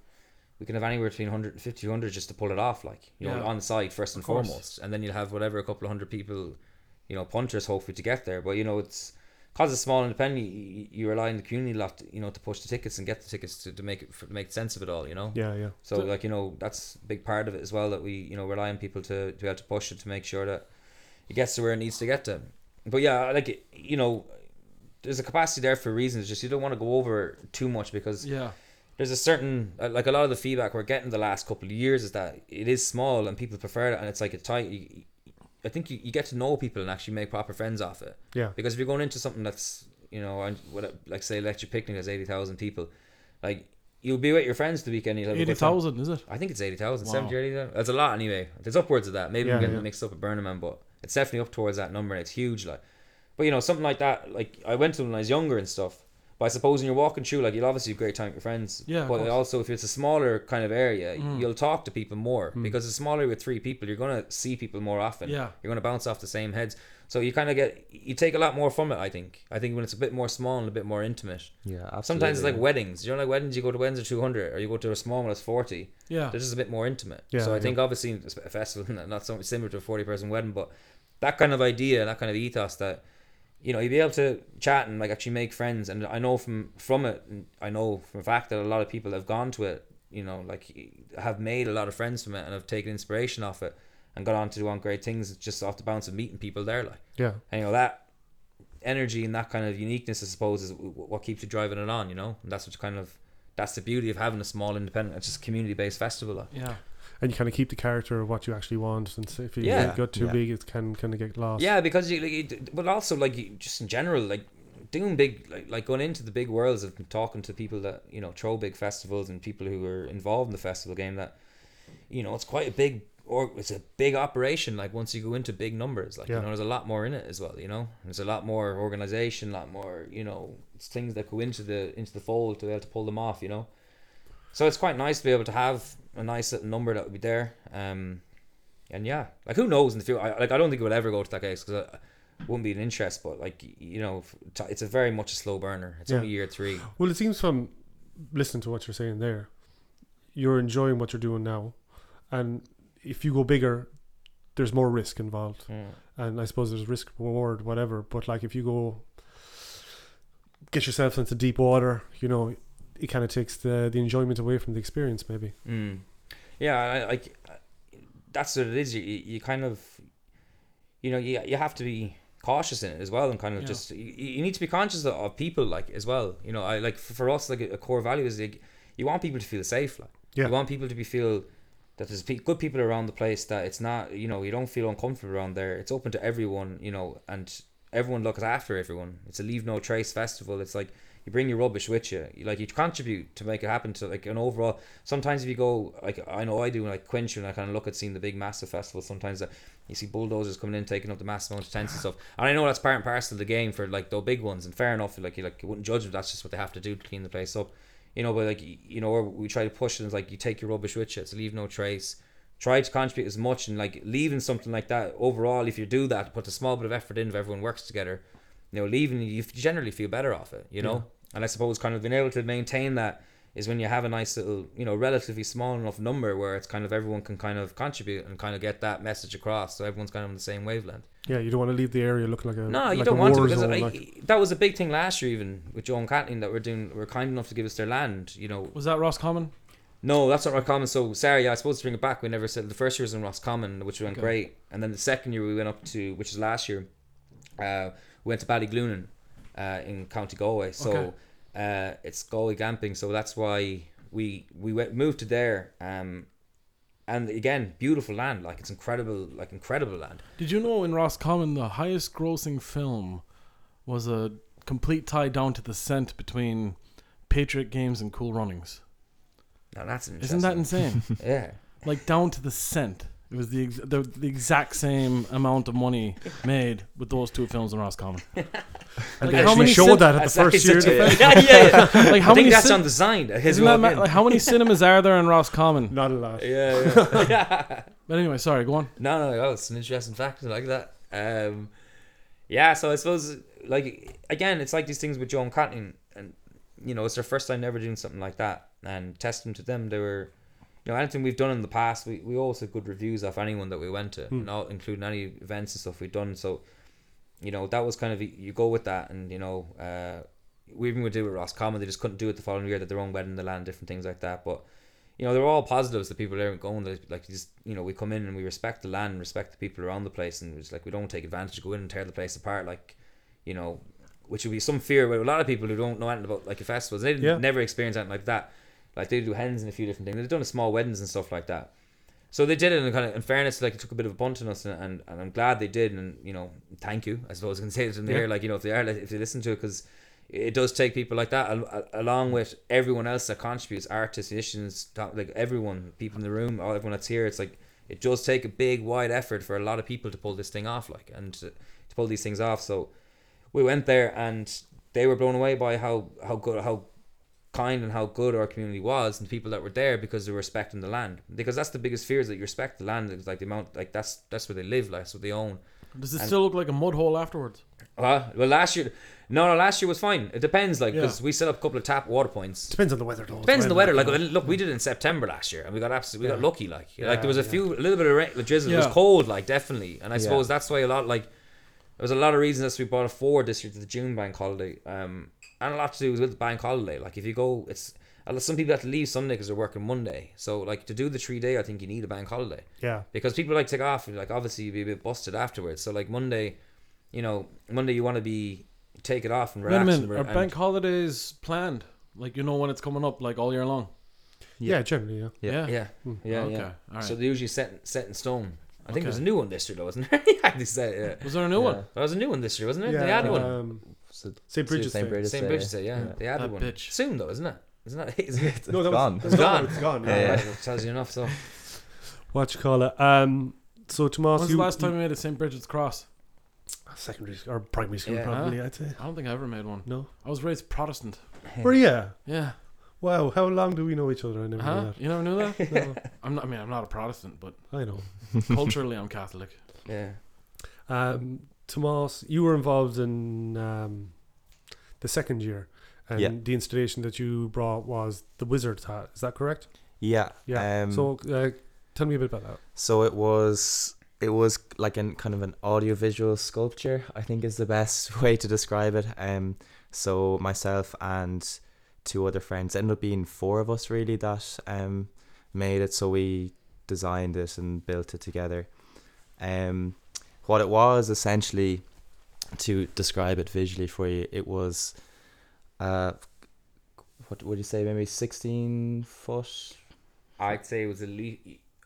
We can have anywhere between 150 200 just to pull it off, like, you know, on the side first and foremost. And then you'll have whatever, a couple of hundred people, you know, punters hopefully to get there. But, you know, it's, because it's small and independent, you, you rely on the community a lot, to, you know, to push the tickets and get the tickets to, to make it, to make sense of it all, you know? yeah, yeah. So So- like you know that's a big part of it as well that we you know rely on people to to be able to push it to make sure that it gets to where it needs to get to. But yeah, like you know, there's a capacity there for reasons. just you don't want to go over too much because Yeah. there's a certain uh, like a lot of the feedback we're getting the last couple of years is that it is small and people prefer it and it's like a tight. I think you, you get to know people and actually make proper friends off it. Yeah. Because if you're going into something that's you know, and what like say electric picnic has eighty thousand people, like you'll be with your friends the weekend. You'll Eighty thousand, is it? I think it's 80,000, Wow. 70 or 80,000. That's a lot anyway. There's upwards of that. Maybe Yeah, I'm getting yeah. mixed up with Burnham, but it's definitely up towards that number and it's huge. Like, But you know, something like that, like I went to when I was younger and stuff. But I suppose when you're walking through, like you'll obviously have a great time with your friends. Yeah, But also, if it's a smaller kind of area, Mm. you'll talk to people more Mm. because it's smaller with three people. You're gonna see people more often. Yeah. You're gonna bounce off the same heads. So you kind of get you take a lot more from it. I think. I think when it's a bit more small and a bit more intimate. Yeah, absolutely. Sometimes it's like weddings. You know, like weddings, you go to weddings of 200, or you go to a small one that's 40 Yeah. they're just a bit more intimate. Yeah, so I yeah. think obviously it's a festival, not- not something similar to a forty person wedding, but that kind of idea, that kind of ethos that you know you'd be able to chat and like actually make friends. And I know from from it, I know from a fact that a lot of people have gone to it. You know, like have made a lot of friends from it and have taken inspiration off it and got on to do on great things just off the bounce of meeting people there. Like, Yeah. and you know that energy and that kind of uniqueness, I suppose, is what keeps you driving it on. You know, and that's what kind of that's the beauty of having a small independent, it's just community based festival. Like. Yeah. And you kind of keep the character of what you actually want, and so if you Yeah. go too Yeah. big, it can kind of get lost. Yeah, because you, like, you- but also like just in general, like doing big, like like going into the big worlds of talking to people that you know throw big festivals and people who are involved in the festival game. That you know, it's quite a big or it's a big operation. Like once you go into big numbers, like Yeah. you know, there's a lot more in it as well. You know, there's a lot more organization, a lot more you know, it's things that go into the into the fold to be able to pull them off. You know, so it's quite nice to be able to have a nice little number that would be there. Um, and yeah, like who knows in the future? I, like I don't think it would ever go to that case because it wouldn't be an interest. But like you know, it's a very much a slow burner. It's Yeah. only year three. Well, it seems from listening to what you're saying there, you're enjoying what you're doing now, and if you go bigger, there's more risk involved, and I suppose there's risk reward whatever. But like if you go get yourself into deep water, you know, it kind of takes the the enjoyment away from the experience, maybe. Mm. Yeah, like that's what it is. You, you you kind of, you know, you you have to be cautious in it as well, and kind of Yeah. just you, you need to be conscious of, of people like as well. You know, I like for, for us like a, a core value is like you want people to feel safe. Like Yeah. you want people to be feel that there's pe- good people around the place that it's not you know you don't feel uncomfortable around there. It's open to everyone. You know, and everyone looks after everyone. It's a leave no trace festival. It's like you bring your rubbish with you. you like you contribute to make it happen to like an overall sometimes if you go like I know I do like Quinch and I kind of look at seeing the big massive festivals sometimes that you see bulldozers coming in taking up the massive amount of tents and stuff. And I know that's part and parcel of the game for like the big ones and fair enough like you like you wouldn't judge them that's just what they have to do to clean the place up. You know but like you know we try to push it it's like you take your rubbish with you to leave no trace. Try to contribute as much and like leaving something like that overall if you do that put a small bit of effort in if everyone works together you know leaving you generally feel better off it you know and I suppose kind of being able to maintain that is when you have a nice little you know relatively small enough number where it's kind of everyone can kind of contribute and kind of get that message across so everyone's kind of on the same wavelength Yeah, you don't want to leave the area looking like a no, you like don't want to because zone, I, like- that was a big thing last year, even with Joe and Kathleen, that we're doing. We're kind enough to give us their land. You know, Was that Roscommon? no, that's not Roscommon. So sorry, yeah, I suppose to bring it back. We never said the first year was in Roscommon, which went Okay. great, and then the second year we went up to, which is last year, uh, we went to Ballyglunin, uh, in County Galway. So, Okay. uh, it's Galway glamping. So that's why we we went moved to there. Um, and again, beautiful land. Like it's incredible, like incredible land. Did you know in Roscommon the highest grossing film was a complete tie down to the cent between Patriot Games and Cool Runnings? Now that's Isn't that insane? yeah. like down to the cent. It was the, ex- the the exact same amount of money made with those two films in Roscommon. and Like, they how actually many showed cin- that at the first year. actually of the such a- yeah, yeah, yeah. Like how I think many that's cin- on design. His isn't that ma- like how many cinemas are there in Roscommon? Not a lot. yeah, yeah. yeah. But anyway, sorry, go on. No, no, no. It's an interesting fact. I like that. Um, yeah. So I suppose, like, again, it's like these things with Joe and Kathleen, and you know, it's their first time ever doing something like that. And testament to them, they were, you know, anything we've done in the past, we, we always had good reviews off anyone that we went to, Hmm. not including any events and stuff we've done. So, you know, that was kind of you go with that, and you know, uh, we even would do it with Roscommon. They just couldn't do it the following year. That their own wedding in the land, different things like that. But you know, they're all positives. The people there going, that, like, just you know, we come in and we respect the land, respect the people around the place, and it's like we don't take advantage, to go in and tear the place apart, like, you know, which would be some fear with a lot of people who don't know anything about like a festival. They Yeah. never experience anything like that. Like they do hens and a few different things. They've done a small weddings and stuff like that. So they did it in kind of in fairness, like it took a bit of a bunt on us, and, and, and I'm glad they did, and you know, thank you. I suppose I can say it in the Yeah. air, like you know, if they are, if they listen to it, because it does take people like that al- al- along with everyone else that contributes, artists, musicians, like everyone, people in the room, all everyone that's here. It's like it does take a big, wide effort for a lot of people to pull this thing off, like and to, to pull these things off. So we went there, and they were blown away by how how good how kind and how good our community was and the people that were there because they were respecting the land because that's the biggest fear is that you respect the land it's like the amount like that's that's where they live like that's what they own Does it And- still look like a mud hole afterwards? well, well last year no no last year was fine it depends like Yeah. because we set up a couple of tap water points Depends on the weather, though. Depends on the weather. Like, you know. look, we did it in September last year, and we got absolutely, we got lucky. Like, like there was a Yeah, few, a little bit of rain, like, drizzle. It was cold, like definitely, and I Yeah. suppose that's why a lot, like, there was a lot of reasons that we brought it forward this year to the June bank holiday, um, and a lot to do with bank holiday. Like, if you go, it's some people have to leave Sunday because they're working Monday. So, like, to do the three day, I think you need a bank holiday yeah. because people like to take off. and Like, obviously, you'd be a bit busted afterwards. So, like Monday, you know, Monday you want to be take it off and Wait a relax. minute. and, Are and- bank holidays planned? Like you know when it's coming up, like all year long. Yeah, generally, yeah. Yeah. yeah, Hmm. yeah, okay. yeah. All right. So they're usually set set in stone. I think there was a new one this year though, wasn't there? yeah, they said, yeah. was there a new one? There was a new one this year, wasn't it? yeah they added one. Um, So St. Bridget's St. Day. Bridget's Same Day, Bridges Day, yeah. yeah. They added That one. bitch. Soon though, isn't it? Isn't that? Isn't it? No, that gone. was It's gone. It's gone. Yeah, Yeah. yeah. It tells you enough. So What you call it? Um. So Tomás, When's you the last time you made a St. Bridget's cross? secondary or primary school Yeah. probably. I'd say. I don't think I ever made one. No. I was raised Protestant. Where yeah. Yeah. Wow. How long do we know each other? I never Huh? knew You never knew that? that. No, I'm not. I mean, I'm not a Protestant, but I know. culturally, I'm Catholic. yeah, Um, Tomás, you were involved in um, the second year, and Yeah. the installation that you brought was the Wizard's Hat. Is that correct? Yeah. Yeah. Um, so, uh, tell me a bit about that. So it was it was like an kind of an audiovisual sculpture, I think is the best way to describe it. Um so myself and two other friends ended up being four of us really that um made it so we designed it and built it together. Um what it was essentially to describe it visually for you, it was uh what would you say maybe 16 foot I'd say it was at least,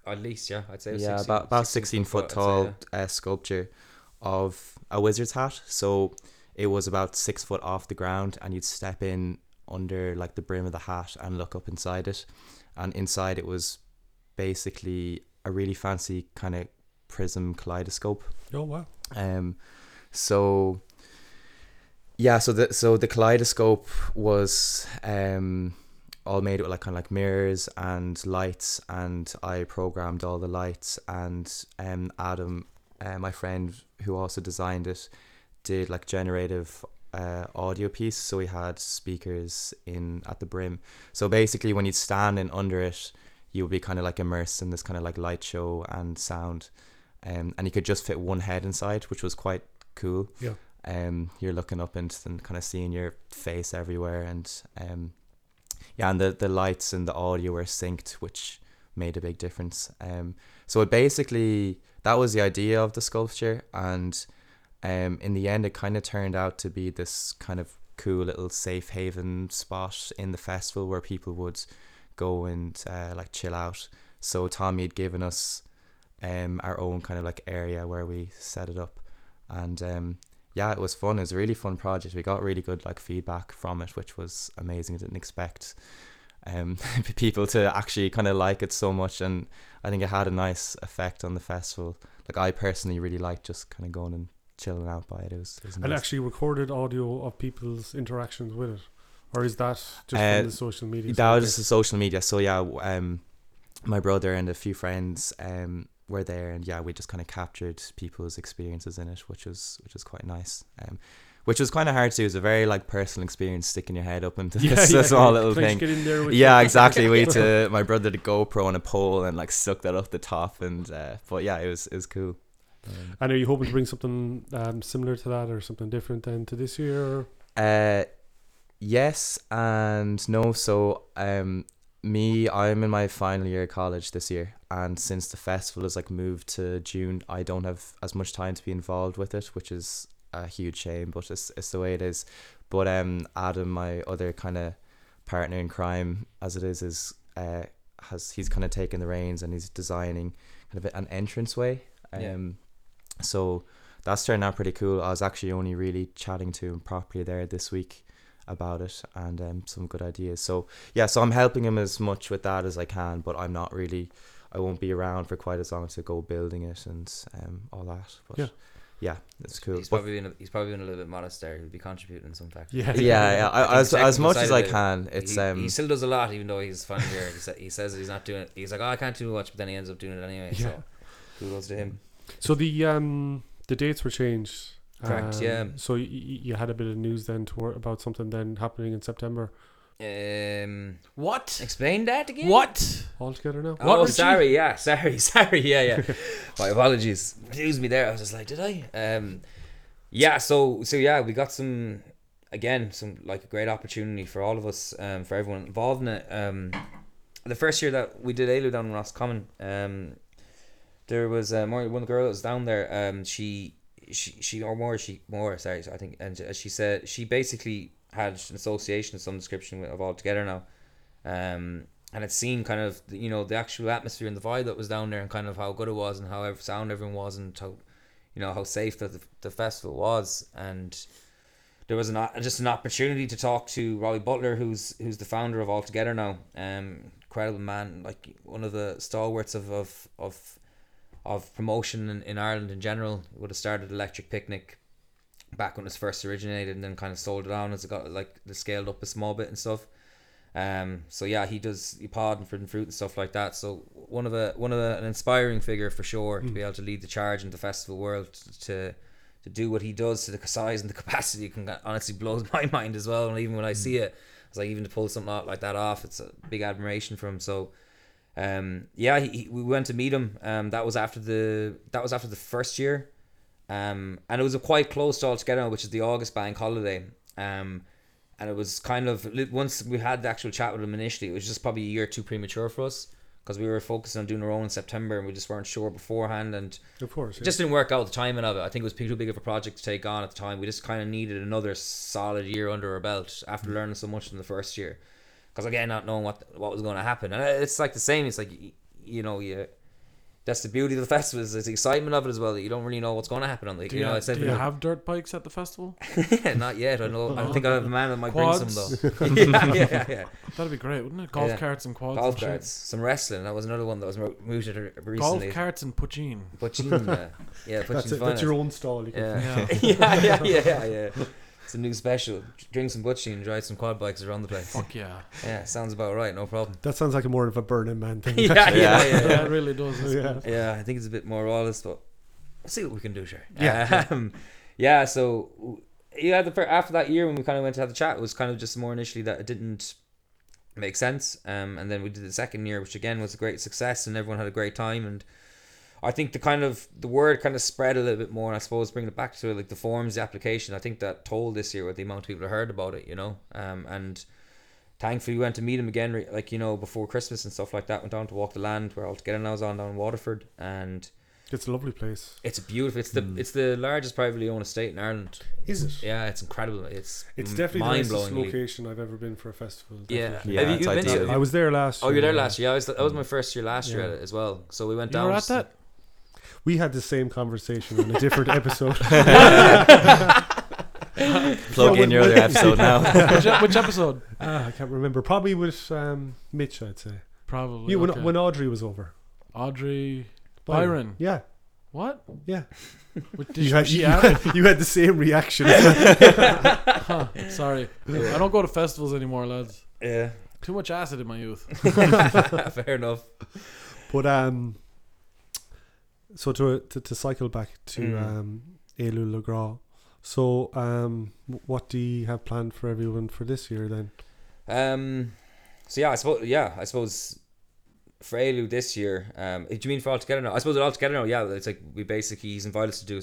at least yeah. I'd say it was yeah, 16, about about 16 foot say, tall yeah. uh, sculpture of a wizard's hat. So it was about six foot off the ground, and you'd step in under like the brim of the hat and look up inside it, and inside it was basically a really fancy kind of prism kaleidoscope. Oh wow. Um, so yeah, so the so the kaleidoscope was um all made with like kind of like mirrors and lights, and I programmed all the lights, and um Adam, uh, my friend who also designed it, did like generative uh, audio piece. So we had speakers in at the brim. So basically, when you'd stand in under it, you would be kind of like immersed in this kind of like light show and sound, um, and you could just fit one head inside, which was quite cool. Yeah. Um, you're looking up into and kind of seeing your face everywhere, and um, yeah, and the the lights and the audio were synced, which made a big difference. Um, so it basically that was the idea of the sculpture, and um, in the end, it kind of turned out to be this kind of cool little safe haven spot in the festival where people would go and uh, like chill out. So Tommy had given us um our own kind of like area where we set it up, and um yeah, it was fun. It was a really fun project. We got really good like feedback from it, which was amazing. I didn't expect um people to actually kind of like it so much, and I think it had a nice effect on the festival. Like I personally really liked just kind of going and chilling out by it. It was, it was And nice. actually recorded audio of people's interactions with it, or is that just Uh, from the social media? that was just the social media. So yeah, um, my brother and a few friends um were there, and yeah, we just kind of captured people's experiences in it, which was which was quite nice. Um, which was kind of hard to do. It was a very like personal experience, sticking your head up into Yeah, this yeah, small little thing. get in there with Yeah, exactly. We to my brother the GoPro on a pole and like stuck that up the top, and uh, but yeah, it was it was cool. Um, And are you hoping to bring something um, similar to that, or something different than to this year? Uh, yes and no. So, um, me, I'm in my final year of college this year, and since the festival has like moved to June, I don't have as much time to be involved with it, which is a huge shame. But it's it's the way it is. But um, Adam, my other kind of partner in crime, as it is, is uh has he's kind of taken the reins and he's designing kind of an entrance way. Um, Yeah. so that's turned out pretty cool. I was actually only really chatting to him properly there this week about it and um, some good ideas. So yeah, so I'm helping him as much with that as I can, but I'm not really. I won't be around for quite as long to go building it and um, all that. But Yeah. yeah, it's cool. He's But- probably been a, he's probably been a little bit modest there. He'll be contributing some fact. Yeah, yeah, yeah. I, I as as much as I it, can, it's he, um. he still does a lot, even though he's final year. He, sa- he says he's not doing it. He's like, oh, I can't do much, but then he ends up doing it anyway. Yeah. So kudos to him. So the um the dates were changed. Correct, Um, yeah. So y- y- you had a bit of news then to wor- about something then happening in September Um, What? explain that again. What? All together now. What oh, was she- sorry. Yeah, sorry, sorry. Yeah, yeah. My apologies. Excuse me there. I was just like, did I? Um, yeah. So, so yeah, we got some again, some like a great opportunity for all of us, um, for everyone involved in it. Um, the first year that we did Éalú down in Roscommon, um, there was uh, one girl that was down there. Um, she, she, she or more, she more. Sorry, I think, and as she said she basically had an association of some description of all together now. Um, and it seemed kind of you know the actual atmosphere and the vibe that was down there and kind of how good it was and how sound everyone was and how you know how safe that the, the festival was and there was an just an opportunity to talk to Robbie Butler who's who's the founder of All Together now um incredible man like one of the stalwarts of of of, of promotion in, in Ireland in general would have started Electric Picnic back when it was first originated and then kind of sold it on as it got like the scaled up a small bit and stuff um, so yeah, he does he pod and fruit and fruit and stuff like that. So one of a one of a, an inspiring figure for sure to be able to lead the charge in the festival world to to do what he does to the size and the capacity can honestly blows my mind as well. And even when I see it, it's like even to pull something out like that off, it's a big admiration for him. So um, yeah, he, he- we went to meet him. Um, that was after the that was after the first year, um, and it was a quite close to all together, which is the August bank holiday. Um, and it was kind of once we had the actual chat with him initially, it was just probably a year too premature for us because we were focusing on doing our own in September and we just weren't sure beforehand and Of course. it just didn't work out the timing of it. I think it was too big of a project to take on at the time. We just kind of needed another solid year under our belt after learning so much in the first year. Because again, not knowing what what was going to happen, and it's like the same. It's like you know, you that's the beauty of the festival is the excitement of it as well. That you don't really know what's going to happen on the. Do You you, know, it's do you have dirt bikes at the festival? not yet. I know. I think I have a man that might bring some Quads? though. yeah, yeah, yeah. That'd be great, wouldn't it? Golf Yeah. carts and quads. Golf and shit. carts, some wrestling. That was another one that was mo- mooted recently. Golf carts and poutine. Puccini, uh, yeah, That's, Puccini's it, that's your own stall. You can Yeah. Yeah. yeah, yeah, yeah, yeah, yeah. It's a new special. Drink some butchie and ride some quad bikes around the place. Fuck yeah. Yeah, sounds about right. No problem. That sounds like a more of a Burning Man thing. yeah, yeah, Yeah. yeah, Yeah, yeah. it really does. It's Yeah. good. Yeah, I think it's a bit more lawless, but we'll see what we can do, sure. Yeah. Um, yeah. So yeah, the fir- after that year when we kind of went to have the chat, it was kind of just more initially that it didn't make sense. Um, and then we did the second year, which again was a great success, and everyone had a great time. And I think the kind of the word kind of spread a little bit more. And I suppose bringing it back to like the forms, the application. I think that told this year with the amount of people that heard about it, you know. Um, and thankfully we went to meet him again, like you know, before Christmas and stuff like that. Went down to walk the land. We're all together now. I was on down in Waterford, and It's a lovely place. it's beautiful. It's the it's the largest privately owned estate in Ireland. Is it? Yeah, it's incredible. It's It's m- definitely the nicest location I've ever been for a festival. Yeah, definitely. Yeah, have you, it's you been to ideal. it? I was there last year. Oh, year. you're there last year. I was, that was my first year last year Yeah. at it as well. So we went You down. were at that? We had the same conversation on a different episode. Plug in your other episode now. which, which episode? ah, I can't remember. Probably with um, Mitch, I'd say. Probably. You when, okay. when Audrey was over. Audrey Byron. Yeah, What? yeah. What did You she, had, she you, had, you had the same reaction. Huh, sorry. I don't go to festivals anymore, lads. Yeah, Too much acid in my youth. fair enough. but um, so to to, to cycle back to Mm. um, Éalú Le So um, what do you have planned for everyone for this year then? Um, so yeah, I suppose yeah, I suppose for Éalú this year. Um, do you mean for all together now? I suppose it all together now. Yeah, it's like we basically he's invited us to do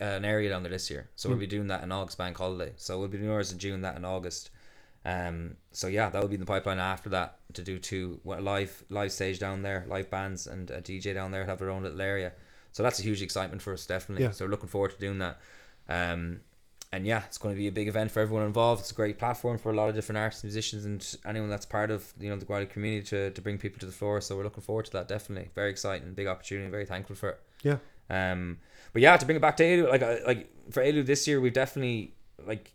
an area down there this year, so we'll Mm. be doing that in August bank holiday. So we'll be doing ours in June, that in August. Um, so yeah, that will be in the pipeline after that to do two live live stage down there, live bands and a DJ down there have their own little area. So that's a huge excitement for us, definitely. Yeah. So we're looking forward to doing that. Um, and yeah, it's going to be a big event for everyone involved. It's a great platform for a lot of different artists, musicians, and anyone that's part of you know the Guardian community to, to bring people to the floor. So we're looking forward to that. Definitely, very exciting, big opportunity. Very thankful for it. Yeah. Um, but yeah, to bring it back to Éalú, like like for Éalú this year, we've definitely like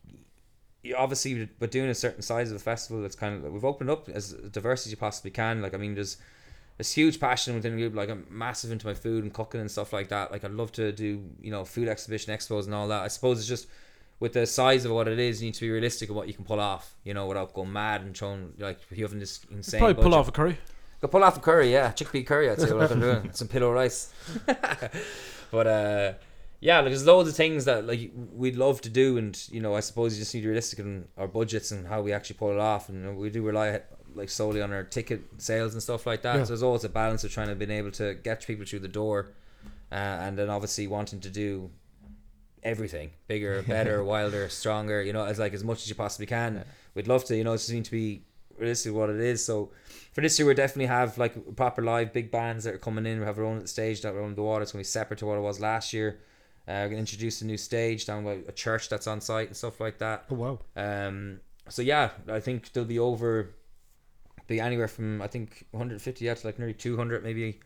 you obviously with doing a certain size of the festival, it's kind of we've opened up as diverse as you possibly can. Like I mean, there's this huge passion within the group. Like I'm massive into my food and cooking and stuff like that. Like I'd love to do you know food exhibition expos and all that. I suppose it's just with the size of what it is, you need to be realistic of what you can pull off. You know, without going mad and throwing like you having this insane. Probably pull off a curry. Go pull off a curry, yeah, chickpea curry. I'd say what I'm doing. Some pilau rice. but uh, yeah, like, there's loads of things that like we'd love to do, and you know, I suppose you just need to be realistic in our budgets and how we actually pull it off. And you know, we do rely like solely on our ticket sales and stuff like that. Yeah. So there's always a balance of trying to be able to get people through the door, uh, and then obviously wanting to do everything bigger, better, wilder, stronger. You know, as like as much as you possibly can. We'd love to. You know, it just need to be realistic what it is. So for this year, we definitely have like proper live big bands that are coming in. We have our own stage that we're on the water. It's gonna be separate to what it was last year. Uh, we're gonna introduce a new stage down by a church that's on site and stuff like that. Oh wow! Um, so yeah, I think they'll be over, be anywhere from I think 150 out to like nearly 200 maybe,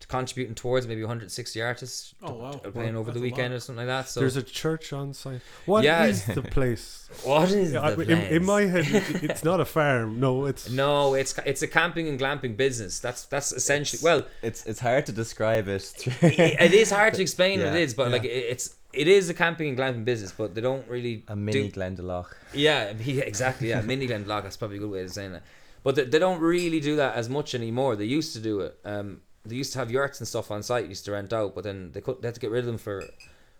to contributing towards maybe 160 artists. Oh, wow. to- playing Wow, over the weekend or something like that. So There's a church on site. What Yeah. is the place? what is Yeah, I- the in, in my head, it's not a farm. No, it's No, it's it's a camping and glamping business. That's that's essentially well, It's it's hard to describe it. through- it is hard to explain what Yeah. it is, but Yeah. like it, it's it is a camping and glamping business, but they don't really a mini do, Glendalough. yeah, yeah, exactly, yeah, mini Glendalough. That's probably a good way of saying that. But they, they don't really do that as much anymore. They used to do it. Um, they used to have yurts and stuff on site. Used to rent out, but then they could they had to get rid of them for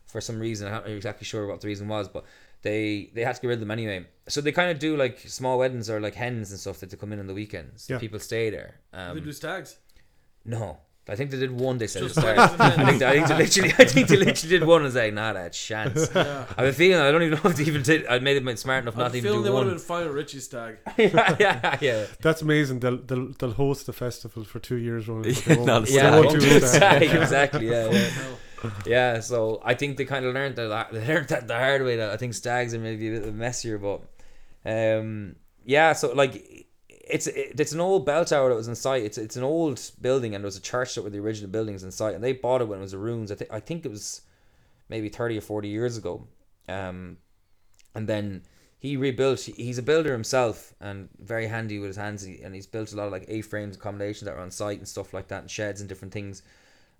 for some reason. I'm not exactly sure what the reason was, but they they had to get rid of them anyway. So they kind of do like small weddings or like hens and stuff that they come in on the weekends. Yeah. People stay there. Um, they do stags. no, I think they did one. They said Just at the start. weddings and I think, I think they literally, I think they literally did one. and was like, nah, that chance. Yeah. I have a feeling I don't even know if they even did. I made it smart enough I'm not to even feeling do they would have one. been fine with Richie Stag. yeah, yeah, yeah. that's amazing. They'll they'll, they'll host the festival for two years running. but they Yeah, won't- not a they Yeah, won't won't do do it it. there. exactly. Yeah, yeah, yeah. So I think they kind of learned that they learned that the hard way. That I think stags are maybe a bit messier, but um, yeah. So like it's it, it's an old bell tower that was in sight. It's it's an old building, and there was a church that were the original buildings in sight, and they bought it when it was a ruins. I think I think it was maybe thirty or forty years ago. Um, and then he rebuilt. He's a builder himself, and very handy with his hands. And he's built a lot of like A-frames accommodations that are on site and stuff like that, and sheds and different things.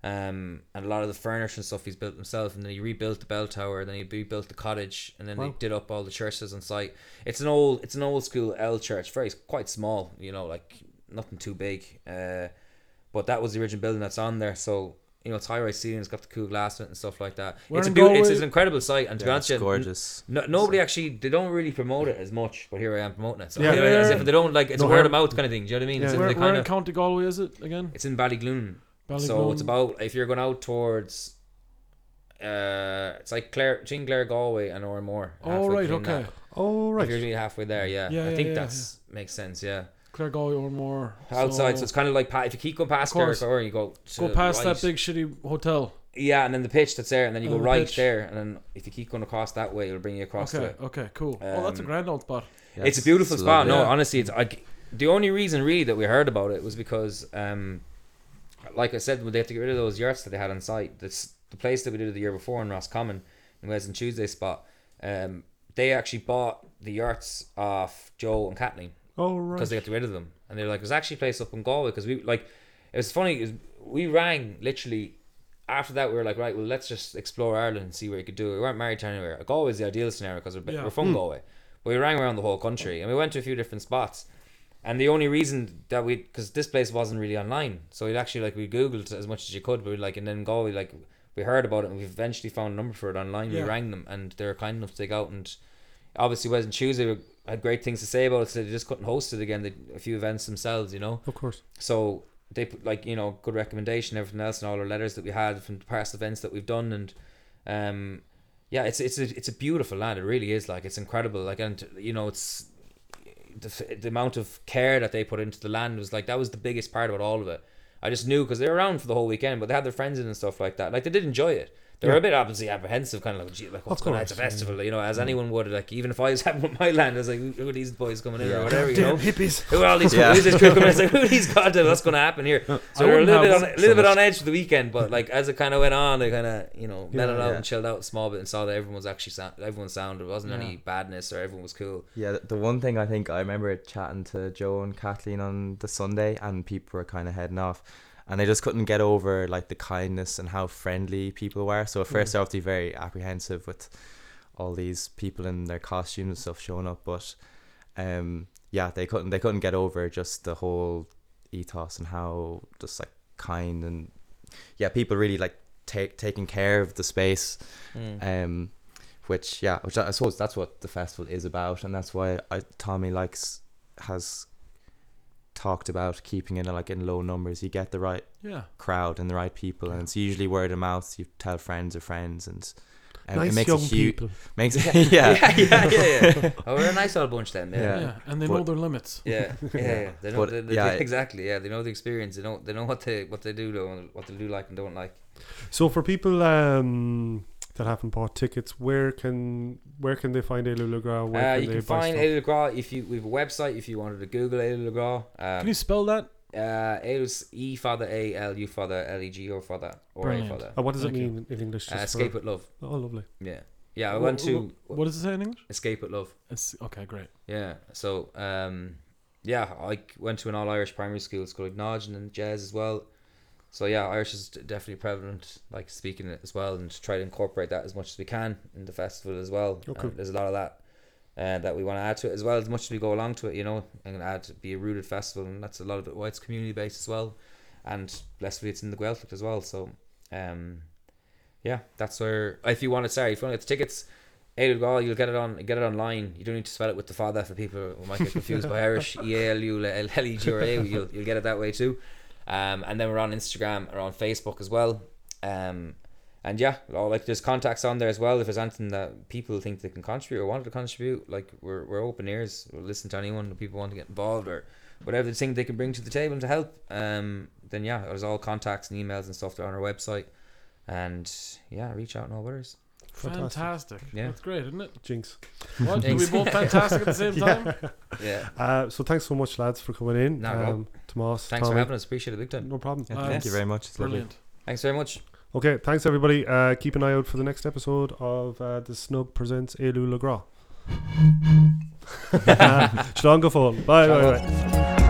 Um, and a lot of the furniture and stuff he's built himself, and then he rebuilt the bell tower, then he rebuilt the cottage, and then Wow. they did up all the churches on site. It's an old, it's an old school L church, very quite small, you know, like nothing too big. Uh, but that was the original building that's on there, so you know it's high rise ceiling, it's got the cool glass in it and stuff like that. Where it's a in beau- it's, it's an incredible site, and to be honest, it's with you, n- gorgeous. no, nobody actually they don't really promote it as much, but here I am promoting it. So Yeah. yeah, as Yeah. if they don't like it's No a word of mouth kind of thing. Do you know what I mean? Yeah. It's in Where, the where kind in of County Galway is it again? it's in Ballygloon. So it's about if you're going out towards uh it's like Clare between Clare Galway and Ormore. Oh halfway right, okay. that. Oh If you're really halfway there, yeah. Yeah, I yeah, think yeah, that's makes sense, yeah. Clare Galway or more. Outside, so, it's kind of like if you keep going past Of Clare. Galway, you go to go past right. that big shitty hotel. Yeah, and then the pitch that's there, and then you Oh, go the right pitch. there, and then if you keep going across that way, it'll bring you across to Okay, it. okay, cool. oh, that's a Um, grand old spot. Yeah, it's a beautiful it's spot. lovely. No, honestly, it's like the only reason really that we heard about it was because, um, like I said, when they had to get rid of those yurts that they had on site, that's the place that we did it the year before in Roscommon, in Wes and Tuesday spot. Um, they actually bought the yurts off Joe and Kathleen Oh because they got rid of them, and they're like, it was actually a place up in Galway." Because we like, it was funny. Is we rang literally after that. We were like, "Right, well, let's just explore Ireland and see where you could do it." We weren't married to anywhere. Galway is the ideal scenario because we're, Yeah. we're from Hmm. Galway, but we rang around the whole country and we went to a few different spots. And the only reason that we, because this place wasn't really online, so we'd actually like we googled as much as you could, but we like, and then Galway like we heard about it and we eventually found a number for it online. Yeah. We rang them and they were kind enough to take out and obviously Wes and Tuesday were, had great things to say about it, so they just couldn't host it again. They a few events themselves, you know. Of course. So they put like you know good recommendation, everything else, and all our letters that we had from past events that we've done, and um, yeah, it's it's a it's a beautiful land. It really is. Like it's incredible. Like and you know it's the, the amount of care that they put into the land was like that was the biggest part about all of it. I just knew because they were around for the whole weekend, but they had their friends in and stuff like that. Like they did enjoy it. They were Yeah. a bit obviously apprehensive, kind of like, gee, like what's Of going on? It's a course, yeah. festival, you know, as anyone would. Like even if I was having my land, I was like, who are these boys coming in Yeah. or whatever, you know? hippies. Who are all these? Yeah. Who's this crew coming? in? It's like who are these goddamn? What's going to happen here? So I we were a little bit on a little so bit on edge for the weekend, but like as it kind of went on, they kind of you know Yeah, mellowed out and chilled out a small bit and saw that everyone was actually sound, everyone sound. There wasn't Yeah. any badness or everyone was cool. Yeah, the one thing I think I remember chatting to Joe and Kathleen on the Sunday, and people were kind of heading off, and they just couldn't get over like the kindness and how friendly people were. So at first, I was very apprehensive with all these people in their costumes and stuff showing up, but um, yeah, they couldn't they couldn't get over just the whole ethos and how just like kind and yeah, people really like take taking care of the space um which yeah which I suppose that's what the festival is about and that's why I, Tommy likes has talked about keeping it like in low numbers you get the right Yeah. crowd and the right people and it's usually word of mouth you tell friends of friends and um, nice it makes young a huge people. makes yeah, yeah yeah, yeah, yeah. Oh, we're a nice old bunch then. Yeah. Yeah, Yeah. And they But- know their limits. yeah, yeah. yeah. They know, But, they, they, yeah, they- exactly. Yeah, they know the experience. They know they know what they what they do, though, what they do like and don't like. So for people um, that haven't bought tickets, where can where can they find Elu Legra? Where Uh, can you they can find stuff? Éalú Le if you we have a website if you wanted to Google Éalú Le Gras. Um, Can you spell that? Uh, Éalú's E father A L U father L E G or father or A Brilliant. father. And what does it Thank you. mean in English? Uh, escape for- at love. Oh, lovely. Yeah, yeah. I Wha- went to wha- What does it say in English? escape at love. It's, okay, great. Yeah. So um, yeah, I went to an all Irish primary school. It's called Nodgen and Jazz as well. So yeah, Irish is definitely prevalent. Like speaking it as well, and try to incorporate that as much as we can in the festival as well. Okay. And there's a lot of that. Uh, that we want to add to it as well as much as we go along to it, you know, and add be a rooted festival, and that's a lot of it. Why it's community based as well, and blessedly it's in the Gaeltacht as well. So, um, yeah, that's where if you want to, sorry, if you want to get the tickets, Éalú Gall, you'll get it on get it online. You don't need to spell it with the father for people who might get confused by Irish. E A L U L L E G or A. You'll you'll get it that way too. Um, and then we're on Instagram or on Facebook as well. Um, and yeah, all, like there's contacts on there as well. If there's anything that people think they can contribute or want to contribute, like we're we're open ears. We'll listen to anyone. People want to get involved or whatever they think they can bring to the table to help. Um, then yeah, there's all contacts and emails and stuff there on our website. And yeah, reach out and all others. Fantastic. Fantastic. Yeah. That's great, isn't it? Jinx. What? Are we both fantastic at the same time? Yeah. Uh, so thanks so much, lads, for coming in. No problem. um, Tomás, Thanks Tommy, for having us. Appreciate it big time. No problem. Yeah, Uh, thank you very much. It's lovely. Brilliant. Thanks very much. Okay, thanks everybody. Uh, keep an eye out for the next episode of uh, the Shnug presents Éalú Le Gras. Shlán go fóil. Bye, bye, bye.